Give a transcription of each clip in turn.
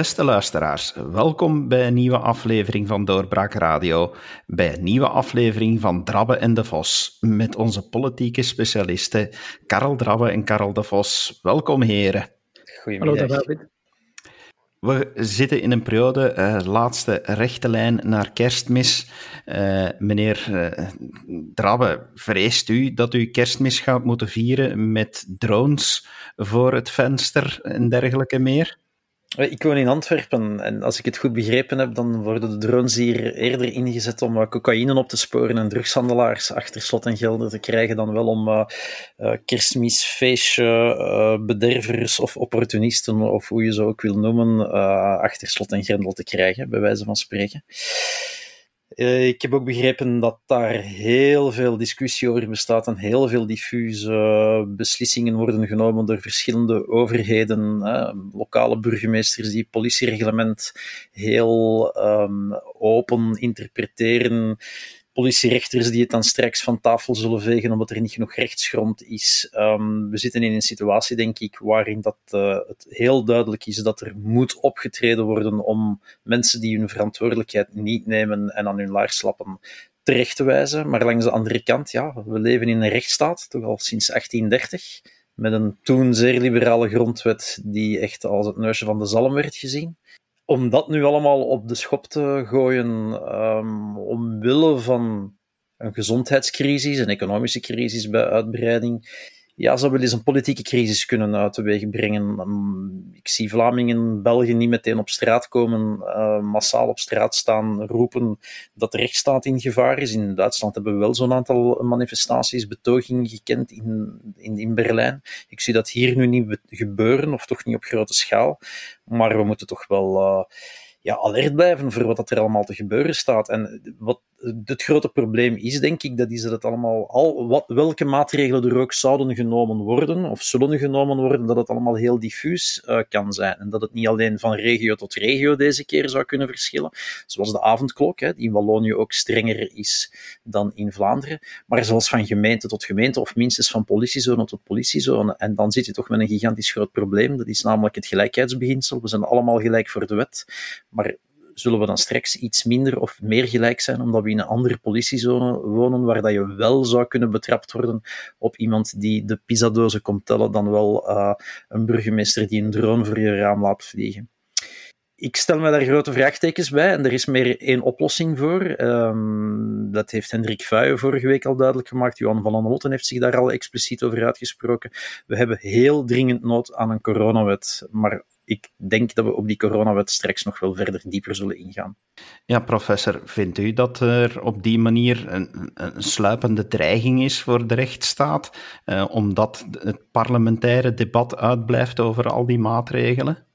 Beste luisteraars, welkom bij een nieuwe aflevering van Doorbraak Radio, bij een nieuwe aflevering van Drabbe en de Vos, met onze politieke specialisten Karel Drabbe en Karel de Vos. Welkom heren. Goedemiddag. Hallo David. We zitten in een periode, uh, laatste rechte lijn naar kerstmis. Uh, meneer uh, Drabbe, vreest u dat u kerstmis gaat moeten vieren met drones voor het venster en dergelijke meer? Eh, ik woon in Antwerpen en als ik het goed begrepen heb, dan worden de drones hier eerder ingezet om cocaïne op te sporen en drugshandelaars achter slot en gelden te krijgen dan wel om uh, uh, kerstmisfeestje, bedervers of opportunisten, of hoe je ze ook wil noemen, achter slot en grendel te krijgen, bij wijze van spreken. Uh, ik heb ook begrepen dat daar heel veel discussie over bestaat en heel veel diffuse beslissingen worden genomen door verschillende overheden, lokale burgemeesters die politiereglement heel um, open interpreteren politierechters die het dan straks van tafel zullen vegen omdat er niet genoeg rechtsgrond is. Um, we zitten in een situatie, denk ik, waarin dat, uh, het heel duidelijk is dat er moet opgetreden worden om mensen die hun verantwoordelijkheid niet nemen en aan hun laars slappen terecht te wijzen. Maar langs de andere kant, ja, we leven in een rechtsstaat, toch al sinds 1830, met een toen zeer liberale grondwet die echt als het neusje van de zalm werd gezien om dat nu allemaal op de schop te gooien, um, omwille van een gezondheidscrisis, een economische crisis bij uitbreiding, ja, zou wel eens een politieke crisis kunnen weg brengen. Ehm, ik zie Vlamingen, Belgen niet meteen op straat komen, uh, massaal op straat staan, roepen dat de rechtsstaat in gevaar is. In Duitsland hebben we wel zo'n aantal manifestaties, betogingen gekend in, in, in Berlijn. Ik zie dat hier nu niet gebeuren, of toch niet op grote schaal. Maar we moeten toch wel... Uh, ja, alert blijven voor wat er allemaal te gebeuren staat. En wat het grote probleem is, denk ik, dat is dat het allemaal, al, wat, welke maatregelen er ook zouden genomen worden, of zullen genomen worden, dat het allemaal heel diffuus uh, kan zijn. En dat het niet alleen van regio tot regio deze keer zou kunnen verschillen, zoals de avondklok, hè, die in Wallonië ook strenger is dan in Vlaanderen, maar zelfs van gemeente tot gemeente, of minstens van politiezone tot politiezone. En dan zit je toch met een gigantisch groot probleem, dat is namelijk het gelijkheidsbeginsel. We zijn allemaal gelijk voor de wet, maar zullen we dan straks iets minder of meer gelijk zijn, omdat we in een andere politiezone wonen, waar dat je wel zou kunnen betrapt worden op iemand die de pizzadozen komt tellen, dan wel uh, een burgemeester die een drone voor je raam laat vliegen. Ik stel me daar grote vraagtekens bij en er is meer één oplossing voor. Um, dat heeft Hendrik Vuijen vorige week al duidelijk gemaakt. Johan van Lotten heeft zich daar al expliciet over uitgesproken. We hebben heel dringend nood aan een coronawet, maar ik denk dat we op die coronawet straks nog wel verder dieper zullen ingaan. Ja, professor, vindt u dat er op die manier een, een sluipende dreiging is voor de rechtsstaat, eh, omdat het parlementaire debat uitblijft over al die maatregelen?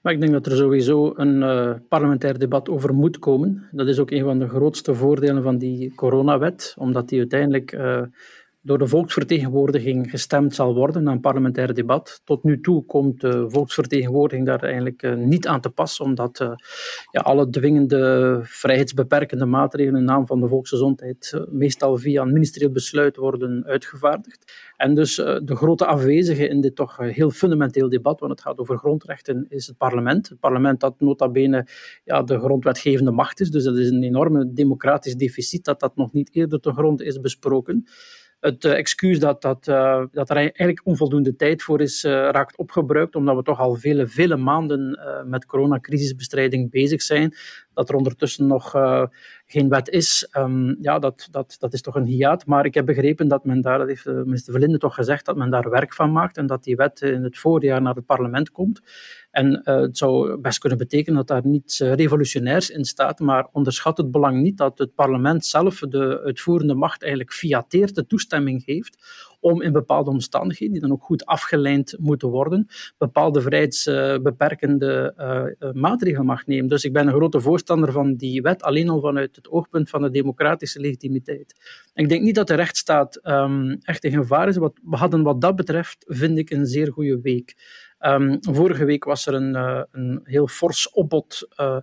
Maar ik denk dat er sowieso een uh, parlementair debat over moet komen. Dat is ook een van de grootste voordelen van die coronawet, omdat die uiteindelijk uh, door de volksvertegenwoordiging gestemd zal worden na een parlementair debat. Tot nu toe komt de volksvertegenwoordiging daar eigenlijk uh, niet aan te pas, omdat uh, ja, alle dwingende vrijheidsbeperkende maatregelen in naam van de volksgezondheid uh, meestal via een ministerieel besluit worden uitgevaardigd. En dus de grote afwezige in dit toch heel fundamenteel debat, want het gaat over grondrechten, is het parlement. Het parlement dat nota bene ja, de grondwetgevende macht is, dus dat is een enorme democratisch deficit dat dat nog niet eerder te grond is besproken het uh, excuus dat, dat, uh, dat er eigenlijk onvoldoende tijd voor is, uh, raakt opgebruikt, omdat we toch al vele, vele maanden met coronacrisisbestrijding bezig zijn. Dat er ondertussen nog geen wet is, um, ja, dat, dat, dat is toch een hiaat. Maar ik heb begrepen dat men daar, dat heeft minister Verlinde toch gezegd, dat men daar werk van maakt en dat die wet in het voorjaar naar het parlement komt. En uh, het zou best kunnen betekenen dat daar niets uh, revolutionairs in staat, maar onderschat het belang niet dat het parlement zelf de uitvoerende macht eigenlijk fiateert, de toestemming geeft om in bepaalde omstandigheden, die dan ook goed afgeleid moeten worden, bepaalde vrijheidsbeperkende uh, maatregelen mag nemen. Dus ik ben een grote voorstander van die wet, alleen al vanuit het oogpunt van de democratische legitimiteit. ik denk niet dat de rechtsstaat um, echt in gevaar is. Wat, we hadden wat dat betreft, vind ik, een zeer goede week. Um, vorige week was er een, uh, een heel fors opbod. Uh,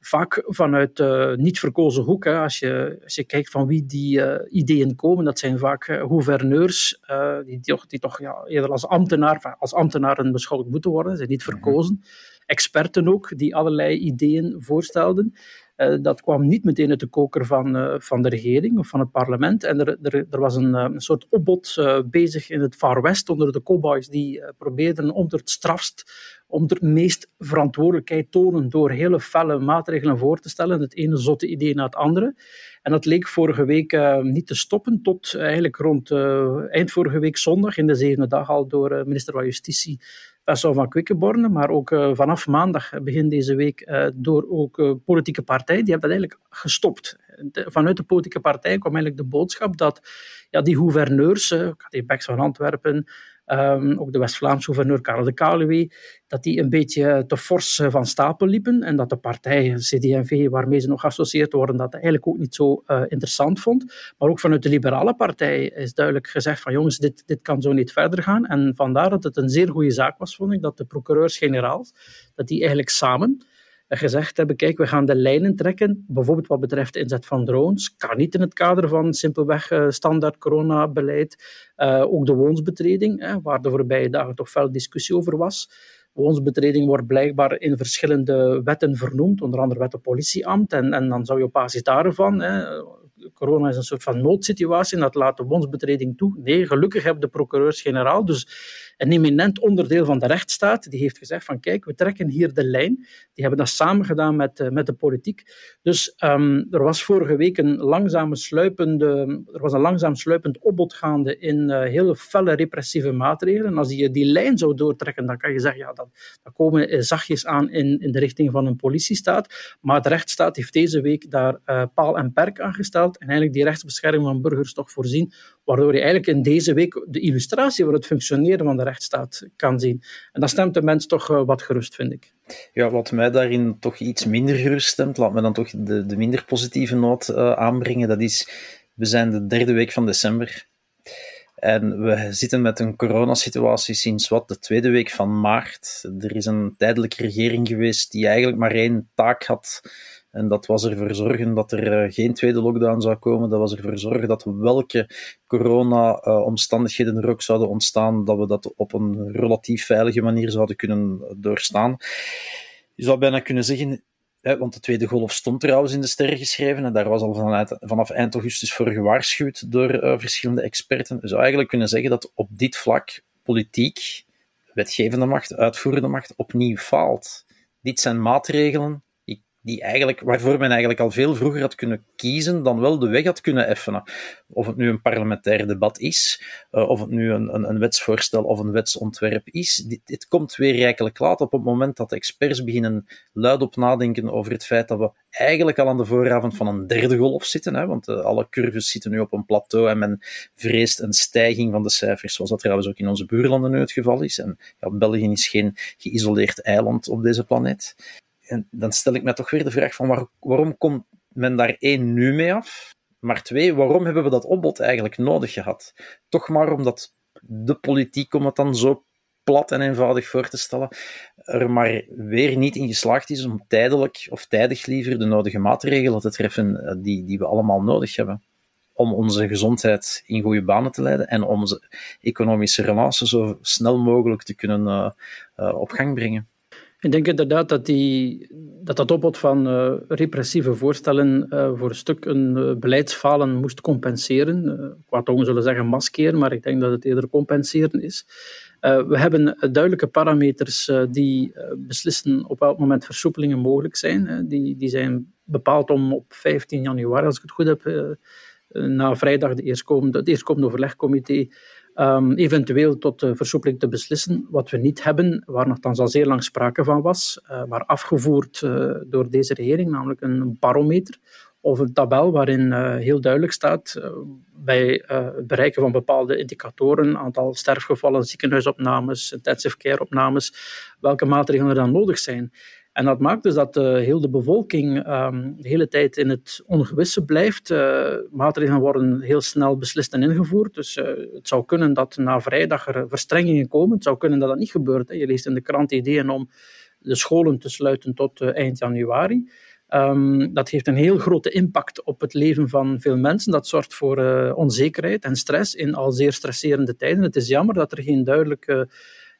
vaak vanuit uh, niet verkozen hoek. Hè. Als, je, als je kijkt van wie die uh, ideeën komen, dat zijn vaak uh, gouverneurs die, die, die toch ja, eerder als, ambtenaar, als ambtenaren beschouwd moeten worden. Ze zijn niet mhm. verkozen. experten ook, die allerlei ideeën voorstelden. Uh, dat kwam niet meteen uit de koker van, uh, van de regering of van het parlement. En er, er, er was een, een soort opbod bezig in het Far West onder de cowboys die probeerden om het strafst om er meest verantwoordelijkheid tonen door hele felle maatregelen voor te stellen, het ene zotte idee na het andere. En dat leek vorige week niet te stoppen, tot eigenlijk rond eind vorige week zondag, in de zevende dag al, door uh, minister van Justitie Wessel van Quickenborne, maar ook vanaf maandag, begin deze week, door ook politieke partijen, die hebben dat eigenlijk gestopt. vanuit de politieke partij kwam eigenlijk de boodschap dat ja, die gouverneurs, uh, Bex van Antwerpen, Um, ook de West-Vlaamse gouverneur Karel de Kaluwe, dat die een beetje te fors eh, van stapel liepen en dat de partij CD&V, waarmee ze nog geassocieerd worden, dat eigenlijk ook niet zo uh, interessant vond. Maar ook vanuit de liberale partij is duidelijk gezegd van jongens, dit, dit kan zo niet verder gaan. En vandaar dat het een zeer goede zaak was, vond ik, dat de procureurs-generaals, dat die eigenlijk samen gezegd hebben, kijk, we gaan de lijnen trekken, bijvoorbeeld wat betreft de inzet van drones, kan niet in het kader van simpelweg uh, standaard coronabeleid, uh, ook de woonsbetreding, waar de voorbije dagen toch veel discussie over was. Woonsbetreding wordt blijkbaar in verschillende wetten vernoemd, onder andere wet op politieambt, en, en dan zou je op basis daarvan corona is een soort van noodsituatie en dat laat de wonsbetreding toe. Nee, gelukkig hebben de procureurs-generaal, dus een eminent onderdeel van de rechtsstaat, die heeft gezegd van kijk, we trekken hier de lijn. Die hebben dat samen gedaan met, uh, met de politiek. Dus um, er was vorige week een langzame sluipende, er was een langzaam sluipend opbod gaande in uh, hele felle repressieve maatregelen. En als je die lijn zou doortrekken, dan kan je zeggen, ja, dat, dat komen uh, zachtjes aan in, in de richting van een politiestaat. Maar de rechtsstaat heeft deze week daar paal en perk aan gesteld en eigenlijk die rechtsbescherming van burgers toch voorzien, waardoor je eigenlijk in deze week de illustratie voor het functioneren van de rechtsstaat kan zien. En dat stemt de mens toch uh, wat gerust, vind ik. Ja, wat mij daarin toch iets minder gerust stemt, laat me dan toch de, de minder positieve noot uh, aanbrengen, dat is, we zijn de derde week van december. En we zitten met een coronasituatie sinds wat, de tweede week van maart. Er is een tijdelijke regering geweest die eigenlijk maar één taak had en dat was ervoor zorgen dat er eh, geen tweede lockdown zou komen. Dat was ervoor zorgen dat welke corona-omstandigheden er ook zouden ontstaan, dat we dat op een relatief veilige manier zouden kunnen doorstaan. Je zou bijna kunnen zeggen, want de tweede golf stond trouwens in de sterren geschreven en daar was al vanuit, vanaf eind augustus voor gewaarschuwd door uh, verschillende experten. Je zou eigenlijk kunnen zeggen dat op dit vlak politiek, wetgevende macht, uitvoerende macht opnieuw faalt. Dit zijn maatregelen die eigenlijk, waarvoor men eigenlijk al veel vroeger had kunnen kiezen, dan wel de weg had kunnen effenen. Of het nu een parlementair debat is, uh, of het nu een, een, een, wetsvoorstel of een wetsontwerp is. Dit, komt weer rijkelijk laat op het moment dat experts beginnen luid op nadenken over het feit dat we eigenlijk al aan de vooravond van een derde golf zitten, hè, want uh, alle curves zitten nu op een plateau en men vreest een stijging van de cijfers, zoals dat trouwens ook in onze buurlanden nu het geval is. En ja, België is geen geïsoleerd eiland op deze planeet en dan stel ik me toch weer de vraag van waar, waarom komt men daar één nu mee af? Maar twee, waarom hebben we dat opbod eigenlijk nodig gehad? Toch maar omdat de politiek, om het dan zo plat en eenvoudig voor te stellen, er maar weer niet in geslaagd is om tijdelijk, of tijdig liever, de nodige maatregelen te treffen eh, die, die we allemaal nodig hebben. Om onze gezondheid in goede banen te leiden en onze economische relaties zo snel mogelijk te kunnen uh, uh, op gang brengen. Ik denk inderdaad dat die, dat, dat opbod van uh, repressieve voorstellen uh, voor een stuk een uh, beleidsfalen moest compenseren. qua tongen zullen zeggen maskeren, maar ik denk dat het eerder compenseren is. we hebben duidelijke parameters die beslissen op welk moment versoepelingen mogelijk zijn. die, die zijn bepaald om op 15 januari, als ik het goed heb, na vrijdag de eerstkomende, het eerstkomende overlegcomité um, eventueel tot de versoepeling te beslissen. Wat we niet hebben, waar nog al zeer lang sprake van was, uh, maar afgevoerd uh, door deze regering, namelijk een barometer of een tabel waarin uh, heel duidelijk staat bij het bereiken van bepaalde indicatoren, aantal sterfgevallen, ziekenhuisopnames, intensive care opnames, welke maatregelen er dan nodig zijn. En dat maakt dus dat uh, heel de bevolking um, de hele tijd in het ongewisse blijft. Uh, maatregelen worden heel snel beslist en ingevoerd. Dus uh, het zou kunnen dat na vrijdag er verstrengingen komen. Het zou kunnen dat dat niet gebeurt. Hè. Je leest in de krant ideeën om de scholen te sluiten tot eind januari. Um, dat heeft een heel grote impact op het leven van veel mensen. Dat zorgt voor onzekerheid en stress in al zeer stresserende tijden. Het is jammer dat er geen duidelijke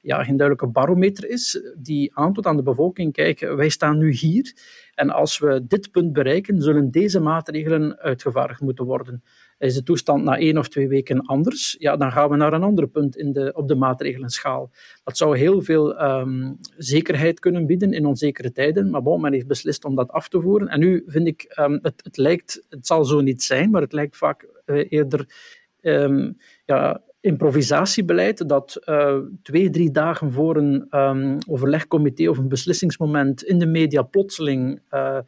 ja, geen duidelijke barometer is die aantoont aan de bevolking, kijk, wij staan nu hier en als we dit punt bereiken, zullen deze maatregelen uitgevaardigd moeten worden. Is de toestand na één of twee weken anders, ja, dan gaan we naar een ander punt in de, op de maatregelschaal. Dat zou heel veel um, zekerheid kunnen bieden in onzekere tijden, maar bon, men heeft beslist om dat af te voeren. En nu vind ik, um, het, het lijkt, het zal zo niet zijn, maar het lijkt vaak uh, eerder um, ja, improvisatiebeleid dat uh, twee, drie dagen voor een um, overlegcomité of een beslissingsmoment in de media plotseling uh,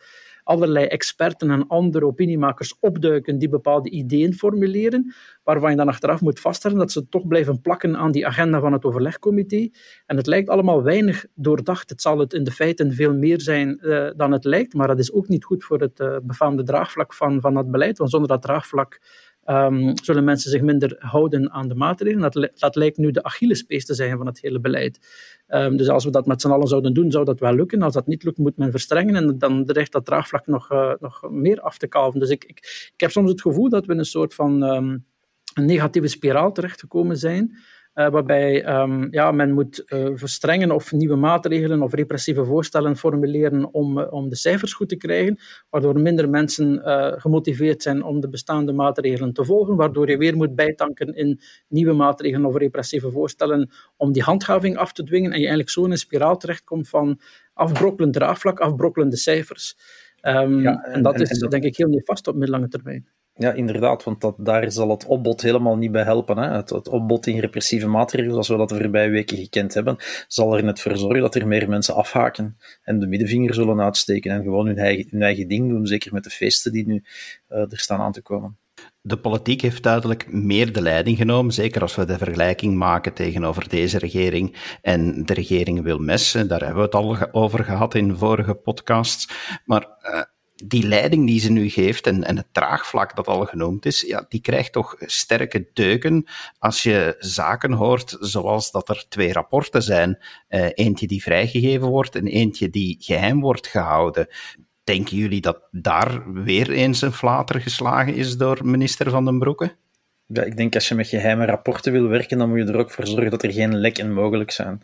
allerlei experten en andere opiniemakers opduiken die bepaalde ideeën formuleren, waarvan je dan achteraf moet vaststellen dat ze toch blijven plakken aan die agenda van het overlegcomité. En het lijkt allemaal weinig doordacht. Het zal het in de feiten veel meer zijn uh, dan het lijkt, maar dat is ook niet goed voor het befaamde draagvlak van, van dat beleid, want zonder dat draagvlak um, zullen mensen zich minder houden aan de maatregelen. Dat, dat lijkt nu de Achillespees te zijn van het hele beleid. Um, dus als we dat met z'n allen zouden doen, zou dat wel lukken. Als dat niet lukt, moet men verstrengen en dan dreigt dat draagvlak nog, uh, nog meer af te kalven. Dus ik, ik, ik, heb soms het gevoel dat we in een soort van um, een negatieve spiraal terechtgekomen zijn. Uh, waarbij um, ja, men moet uh, verstrengen of nieuwe maatregelen of repressieve voorstellen formuleren om, uh, om de cijfers goed te krijgen, waardoor minder mensen gemotiveerd zijn om de bestaande maatregelen te volgen, waardoor je weer moet bijtanken in nieuwe maatregelen of repressieve voorstellen om die handhaving af te dwingen en je eigenlijk zo in een spiraal terechtkomt van afbrokkelend draagvlak, afbrokkelende cijfers. Um, ja, en, en, dat is en, en, denk ik heel nefast op middellange termijn. Ja, inderdaad, want dat, daar zal het opbod helemaal niet bij helpen. Hè. Het, opbod in repressieve maatregelen, zoals we dat de voorbije weken gekend hebben, zal er net voor zorgen dat er meer mensen afhaken en de middenvinger zullen uitsteken en gewoon hun eigen, hun eigen ding doen, zeker met de feesten die nu uh, er staan aan te komen. De politiek heeft duidelijk meer de leiding genomen, zeker als we de vergelijking maken tegenover deze regering en de regering Wilmes. Daar hebben we het al over gehad in vorige podcasts. Maar uh, die leiding die ze nu geeft en, en het traagvlak dat al genoemd is, ja, die krijgt toch sterke deuken als je zaken hoort zoals dat er twee rapporten zijn. Uh, eentje die vrijgegeven wordt en eentje die geheim wordt gehouden. Denken jullie dat daar weer eens een flater geslagen is door minister Van den Broeke? Ja, ik denk als je met geheime rapporten wil werken, dan moet je er ook voor zorgen dat er geen lekken mogelijk zijn.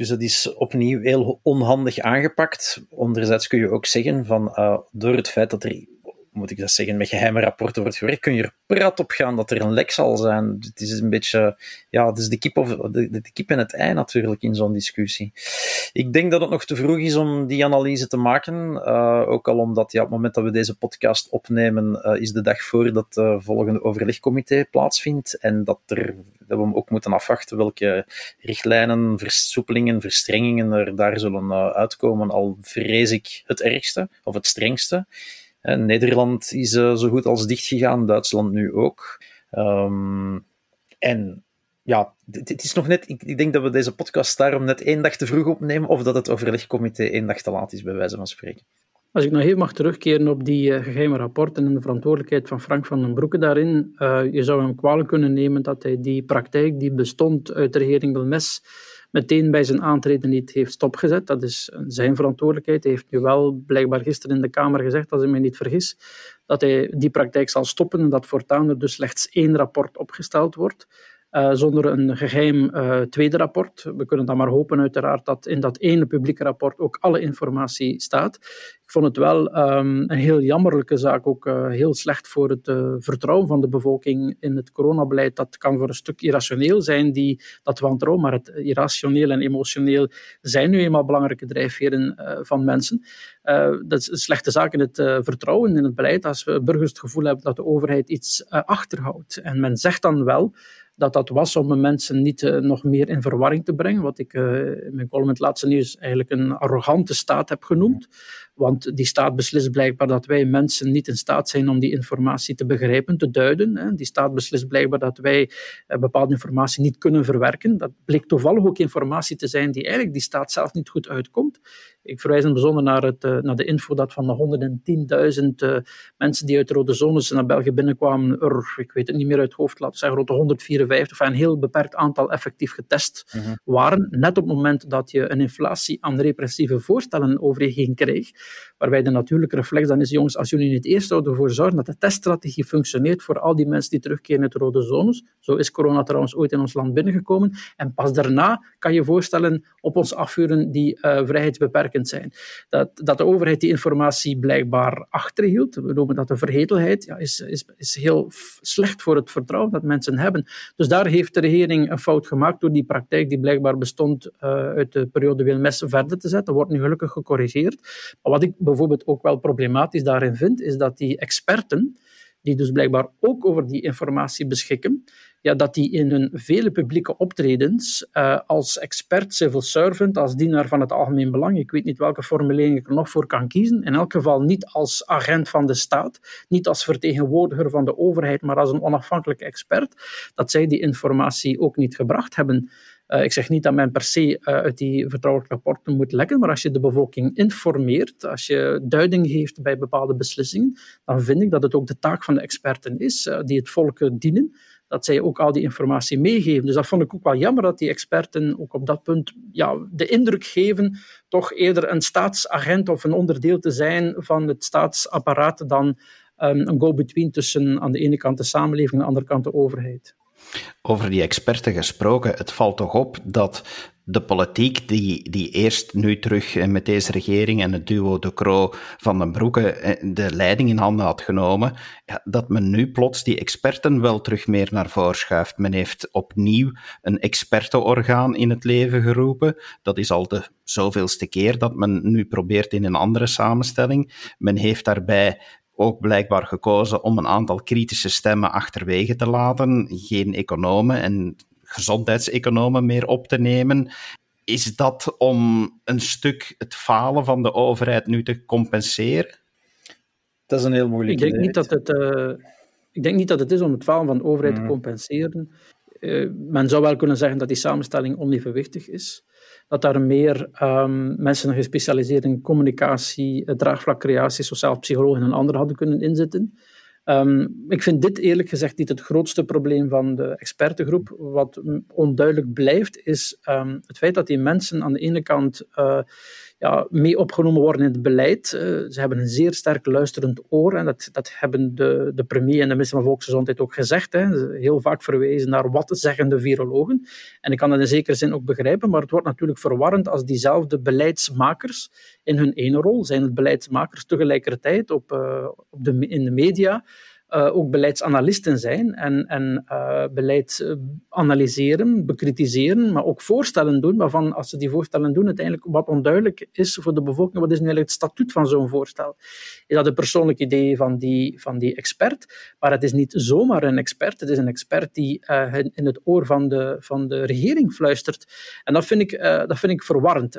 Dus dat is opnieuw heel onhandig aangepakt. Anderzijds kun je ook zeggen van uh, door het feit dat er moet ik dat zeggen, met geheime rapporten wordt gewerkt, kun je er prat op gaan dat er een lek zal zijn. Het is een beetje, ja, het is de kip, of, de, de kip en het ei natuurlijk in zo'n discussie. Ik denk dat het nog te vroeg is om die analyse te maken, uh, ook al omdat ja, op het moment dat we deze podcast opnemen, uh, is de dag voor dat de volgende overlegcomité plaatsvindt en dat, er, dat we ook moeten afwachten welke richtlijnen, versoepelingen, verstrengingen er daar zullen uitkomen, al vrees ik het ergste, of het strengste. En Nederland is uh, zo goed als dicht gegaan, Duitsland nu ook. Um, en ja, het is nog net. Ik, ik, denk dat we deze podcast daarom net één dag te vroeg opnemen, of dat het overlegcomité één dag te laat is, bij wijze van spreken. Als ik nog even mag terugkeren op die uh, geheime rapporten en de verantwoordelijkheid van Frank van den Broeke daarin. Je zou hem kwalijk kunnen nemen dat hij die praktijk die bestond uit de regering Wilmes meteen bij zijn aantreden niet heeft stopgezet. Dat is zijn verantwoordelijkheid. Hij heeft nu wel blijkbaar gisteren in de Kamer gezegd, als ik me niet vergis, dat hij die praktijk zal stoppen en dat voortaan er dus slechts één rapport opgesteld wordt. Uh, zonder een geheim uh, tweede rapport. We kunnen dan maar hopen, uiteraard, dat in dat ene publieke rapport ook alle informatie staat. Ik vond het wel um, een heel jammerlijke zaak, ook uh, heel slecht voor het vertrouwen van de bevolking in het coronabeleid. Dat kan voor een stuk irrationeel zijn, die, dat wantrouwen, maar het irrationeel en emotioneel zijn nu eenmaal belangrijke drijfveren van mensen. dat is een slechte zaak in het vertrouwen in het beleid, als we burgers het gevoel hebben dat de overheid iets achterhoudt. En men zegt dan wel dat dat was om mensen niet uh, nog meer in verwarring te brengen. Wat ik uh, in mijn column het laatste nieuws eigenlijk een arrogante staat heb genoemd. Want die staat beslist blijkbaar dat wij mensen niet in staat zijn om die informatie te begrijpen, te duiden. Die staat beslist blijkbaar dat wij uh, bepaalde informatie niet kunnen verwerken. Dat bleek toevallig ook informatie te zijn die eigenlijk die staat zelf niet goed uitkomt. Ik verwijs in bijzonder naar, het, naar de info dat van de 110.000 mensen die uit rode zones naar België binnenkwamen, er, ik weet het niet meer uit het hoofd, laten we zeggen rond de 154, of een heel beperkt aantal effectief getest mm -hmm. waren. Net op het moment dat je een inflatie aan repressieve voorstellen over je heen kreeg, Waarbij de natuurlijke reflex dan is, jongens, als jullie niet eerst ervoor zorgen dat de teststrategie functioneert voor al die mensen die terugkeren uit de rode zones, zo is corona trouwens ooit in ons land binnengekomen, en pas daarna kan je voorstellen op ons afvuren die uh, vrijheidsbeperkend zijn. Dat, dat de overheid die informatie blijkbaar achterhield, we noemen dat de verhetelheid, ja, is, is, is heel slecht voor het vertrouwen dat mensen hebben. Dus daar heeft de regering een fout gemaakt door die praktijk die blijkbaar bestond uh, uit de periode Wilmes verder te zetten. Dat wordt nu gelukkig gecorrigeerd. Maar wat ik bijvoorbeeld ook wel problematisch daarin vind, is dat die experten, die dus blijkbaar ook over die informatie beschikken, ja, dat die in hun vele publieke optredens uh, als expert, civil servant, als dienaar van het algemeen belang, ik weet niet welke formulering ik er nog voor kan kiezen, in elk geval niet als agent van de staat, niet als vertegenwoordiger van de overheid, maar als een onafhankelijke expert, dat zij die informatie ook niet gebracht hebben. Uh, ik zeg niet dat men per se uh, uit die vertrouwelijke rapporten moet lekken, maar als je de bevolking informeert, als je duiding geeft bij bepaalde beslissingen, dan vind ik dat het ook de taak van de experten is uh, die het volk dienen dat zij ook al die informatie meegeven. Dus dat vond ik ook wel jammer dat die experten ook op dat punt ja, de indruk geven toch eerder een staatsagent of een onderdeel te zijn van het staatsapparaat dan um, een go-between tussen aan de ene kant de samenleving en aan de andere kant de overheid. Over die experten gesproken, het valt toch op dat de politiek die, die eerst nu terug eh, met deze regering en het duo De Croo van den Broeke eh, de leiding in handen had genomen, dat men nu plots die experten wel terug meer naar voren schuift. Men heeft opnieuw een expertenorgaan in het leven geroepen. Dat is al de zoveelste keer dat men nu probeert in een andere samenstelling. Men heeft daarbij ook blijkbaar gekozen om een aantal kritische stemmen achterwege te laten. Geen economen en gezondheidseconomen meer op te nemen. Is dat om een stuk het falen van de overheid nu te compenseren? Dat is een heel moeilijk ik denk Niet dat het, uh, ik denk niet dat het is om het falen van de overheid te mm. compenseren. Uh, men zou wel kunnen zeggen dat die samenstelling onevenwichtig is. Dat daar meer um, mensen gespecialiseerd in communicatie, eh, draagvlak, creatie, sociaal psychologen en anderen hadden kunnen inzetten. Um, ik vind dit eerlijk gezegd niet het grootste probleem van de expertengroep. Wat onduidelijk blijft, is um, het feit dat die mensen aan de ene kant uh, ja, mee opgenomen worden in het beleid. Uh, ze hebben een zeer sterk luisterend oor en dat, dat hebben de, de premier en de minister van Volksgezondheid ook gezegd. Hè. Heel vaak verwezen naar wat zeggen de virologen. En ik kan dat in zekere zin ook begrijpen, maar het wordt natuurlijk verwarrend als diezelfde beleidsmakers in hun ene rol zijn het beleidsmakers tegelijkertijd op, uh, op de, in de media uh, ook beleidsanalisten zijn en, en uh, beleid uh, analyseren, bekritiseren, maar ook voorstellen doen, waarvan als ze die voorstellen doen, uiteindelijk wat onduidelijk is voor de bevolking, wat is nu eigenlijk het statuut van zo'n voorstel? Is dat een persoonlijk idee van die, van die expert? Maar het is niet zomaar een expert, het is een expert die in het oor van de, van de regering fluistert. En dat vind ik, dat vind ik verwarrend.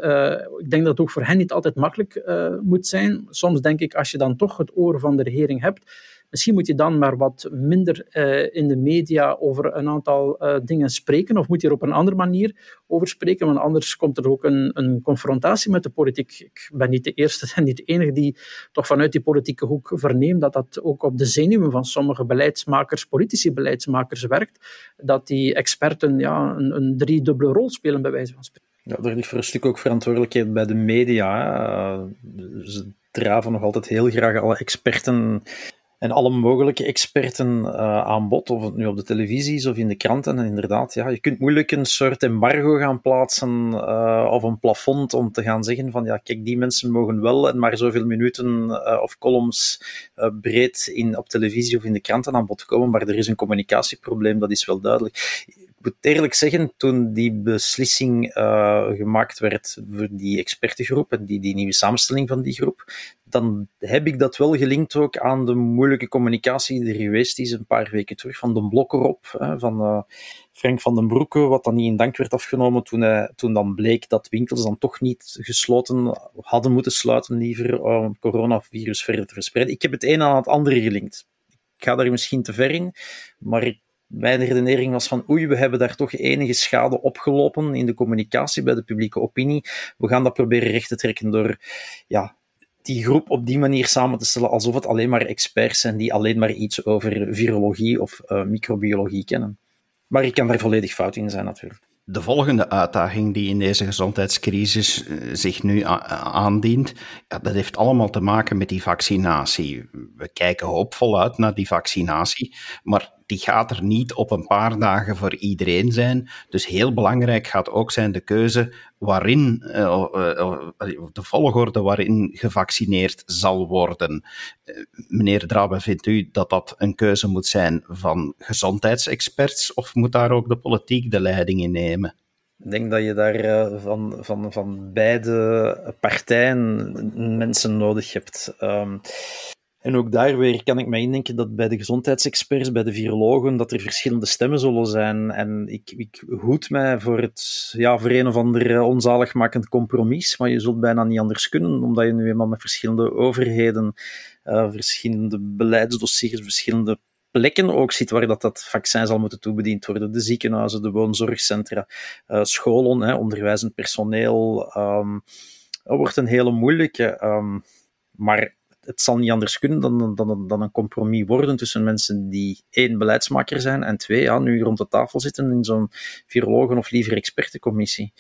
ik denk dat het ook voor hen niet altijd makkelijk moet zijn. Soms denk ik, als je dan toch het oor van de regering hebt, Misschien moet je dan maar wat minder uh, in de media over een aantal uh, dingen spreken, of moet je er op een andere manier over spreken, want anders komt er ook een, een confrontatie met de politiek. Ik ben niet de eerste en niet de enige die toch vanuit die politieke hoek verneemt dat dat ook op de zenuwen van sommige beleidsmakers, politici beleidsmakers werkt, dat die experten ja, een, een driedubbele rol spelen, bij wijze van spreken. Ja, er ligt voor een stuk ook verantwoordelijkheid bij de media. Ze draven nog altijd heel graag alle experten en alle mogelijke experten uh, aan bod, of het nu op de televisie is of in de kranten. En inderdaad, ja, je kunt moeilijk een soort embargo gaan plaatsen uh, of een plafond om te gaan zeggen van ja, kijk, die mensen mogen wel en maar zoveel minuten uh, of columns breed in, op televisie of in de kranten aan bod komen, maar er is een communicatieprobleem, dat is wel duidelijk moet eerlijk zeggen, toen die beslissing uh, gemaakt werd voor die expertengroep en die, die nieuwe samenstelling van die groep, dan heb ik dat wel gelinkt ook aan de moeilijke communicatie die er geweest is een paar weken terug van de Blokkerop, hè, van uh, Frank van den Broeke, wat dan niet in dank werd afgenomen toen, hij, toen dan bleek dat winkels dan toch niet gesloten hadden moeten sluiten, liever om het coronavirus verder te verspreiden. Ik heb het een aan het andere gelinkt. Ik ga daar misschien te ver in, maar ik mijn redenering was van oei, we hebben daar toch enige schade opgelopen in de communicatie bij de publieke opinie. We gaan dat proberen recht te trekken door ja, die groep op die manier samen te stellen alsof het alleen maar experts zijn die alleen maar iets over virologie of uh, microbiologie kennen. Maar ik kan daar volledig fout in zijn natuurlijk. de volgende uitdaging die in deze gezondheidscrisis eh, zich nu aandient, dat heeft allemaal te maken met die vaccinatie. We kijken hoopvol uit naar die vaccinatie, maar die gaat er niet op een paar dagen voor iedereen zijn. Dus heel belangrijk gaat ook zijn de keuze waarin, uh, uh, de volgorde waarin gevaccineerd zal worden. meneer Drabe, vindt u dat dat een keuze moet zijn van gezondheidsexperts of moet daar ook de politiek de leiding in nemen? Ik denk dat je daar van, van, van beide partijen mensen nodig hebt. Um, en ook daar weer kan ik me indenken dat bij de gezondheidsexperts, bij de virologen, dat er verschillende stemmen zullen zijn. En ik, ik hoed mij voor het ja, voor een of ander onzaligmakend compromis, maar je zult bijna niet anders kunnen, omdat je nu eenmaal met verschillende overheden, uh, verschillende beleidsdossiers, verschillende plekken ook zit waar dat, dat vaccin zal moeten toebediend worden. De ziekenhuizen, de woonzorgcentra, uh, scholen, hè, onderwijzend personeel. Um, dat wordt een hele moeilijke. Um, maar het zal niet anders kunnen dan, dan, dan een compromis worden tussen mensen die één, beleidsmaker zijn en twee, ja, nu rond de tafel zitten in zo'n virologen- of liever expertencommissie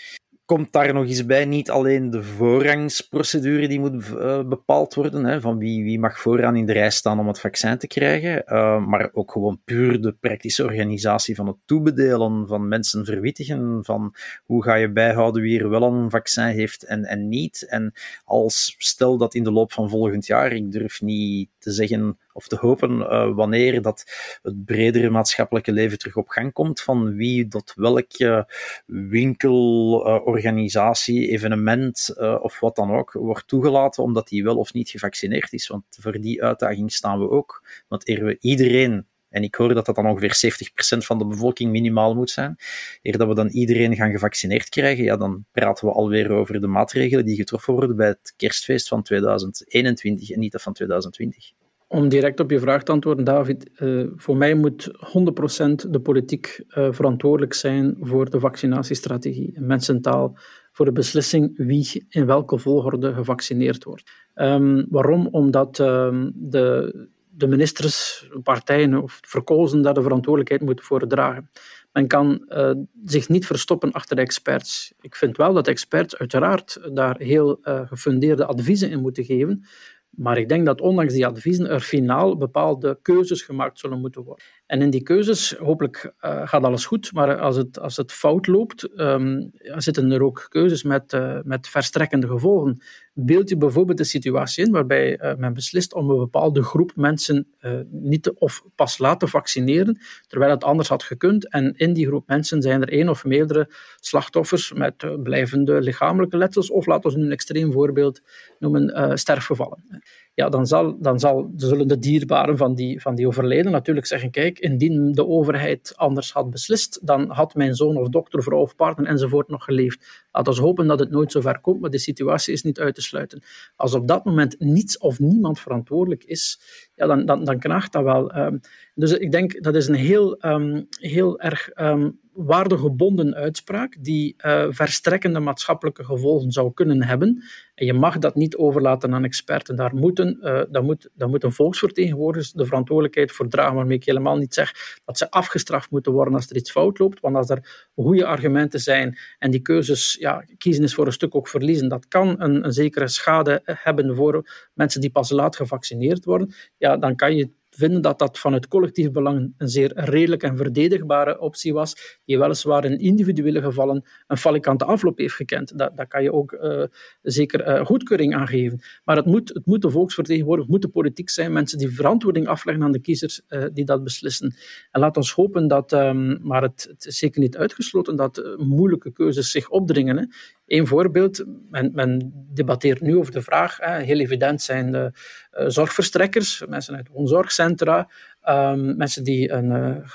komt daar nog eens bij niet alleen de voorrangsprocedure die moet uh, bepaald worden, hè, van wie, wie mag vooraan in de rij staan om het vaccin te krijgen, uh, maar ook gewoon puur de praktische organisatie van het toebedelen, van mensen verwittigen, van hoe ga je bijhouden wie er wel een vaccin heeft en, en niet. En als stel dat in de loop van volgend jaar, ik durf niet te zeggen of te hopen uh, wanneer dat het bredere maatschappelijke leven terug op gang komt, van wie tot welke winkel, uh, organisatie, evenement of wat dan ook wordt toegelaten, omdat die wel of niet gevaccineerd is. Want voor die uitdaging staan we ook. Want eer we iedereen en ik hoor dat dat dan ongeveer 70% van de bevolking minimaal moet zijn. Eer dat we dan iedereen gaan gevaccineerd krijgen, ja, dan praten we alweer over de maatregelen die getroffen worden bij het kerstfeest van 2021 en niet dat van 2020. Om direct op je vraag te antwoorden, David, uh, voor mij moet 100% de politiek uh, verantwoordelijk zijn voor de vaccinatiestrategie. In mensentaal voor de beslissing wie in welke volgorde gevaccineerd wordt. Um, waarom? Omdat um, de, de ministers, partijen of verkozen daar de verantwoordelijkheid moeten voor dragen. Men kan uh, zich niet verstoppen achter de experts. Ik vind wel dat experts uiteraard daar heel gefundeerde adviezen in moeten geven. Maar ik denk dat ondanks die adviezen er finaal bepaalde keuzes gemaakt zullen moeten worden. En in die keuzes, hopelijk uh, gaat alles goed, maar als het, als het fout loopt, um, zitten er ook keuzes met, uh, met verstrekkende gevolgen. Beeld je bijvoorbeeld de situatie in waarbij uh, men beslist om een bepaalde groep mensen niet te, of pas laten vaccineren, terwijl het anders had gekund. En in die groep mensen zijn er één of meerdere slachtoffers met blijvende lichamelijke letsels, of laten we een extreem voorbeeld noemen, sterfgevallen ja, dan, zal, dan zal, zullen de dierbaren van die, van die overleden natuurlijk zeggen, kijk, indien de overheid anders had beslist, dan had mijn zoon of dokter, vrouw of partner enzovoort nog geleefd. Laten we hopen dat het nooit zo ver komt, maar de situatie is niet uit te sluiten. Als op dat moment niets of niemand verantwoordelijk is, ja, dan, dan, dan knaagt dat wel. Ehm. dus ik denk dat is een heel, um, heel erg um, waardegebonden uitspraak die uh, verstrekkende maatschappelijke gevolgen zou kunnen hebben. En je mag dat niet overlaten aan experten. Daar moeten, uh, daar moet, daar moeten volksvertegenwoordigers de verantwoordelijkheid voor dragen, waarmee ik helemaal niet zeg dat ze afgestraft moeten worden als er iets fout loopt. Want als er goede argumenten zijn en die keuzes, ja, kiezen is voor een stuk ook verliezen, dat kan een, een zekere schade hebben voor mensen die pas laat gevaccineerd worden. Ja, dan kan je vinden dat dat van het collectief belang een zeer redelijk en verdedigbare optie was, die weliswaar in individuele gevallen een falikante afloop heeft gekend. Dat kan je ook uh, zeker uh, goedkeuring aan geven. Maar het moet, het moet de volksvertegenwoordiger, moet de politiek zijn, mensen die verantwoording afleggen aan de kiezers uh, die dat beslissen. En laat ons hopen dat, um, maar het, het, is zeker niet uitgesloten, dat moeilijke keuzes zich opdringen. Hè. Eén voorbeeld, men, men, debatteert nu over de vraag, heel evident zijn de uh, zorgverstrekkers, mensen uit woonzorgcentra, Um, mensen die een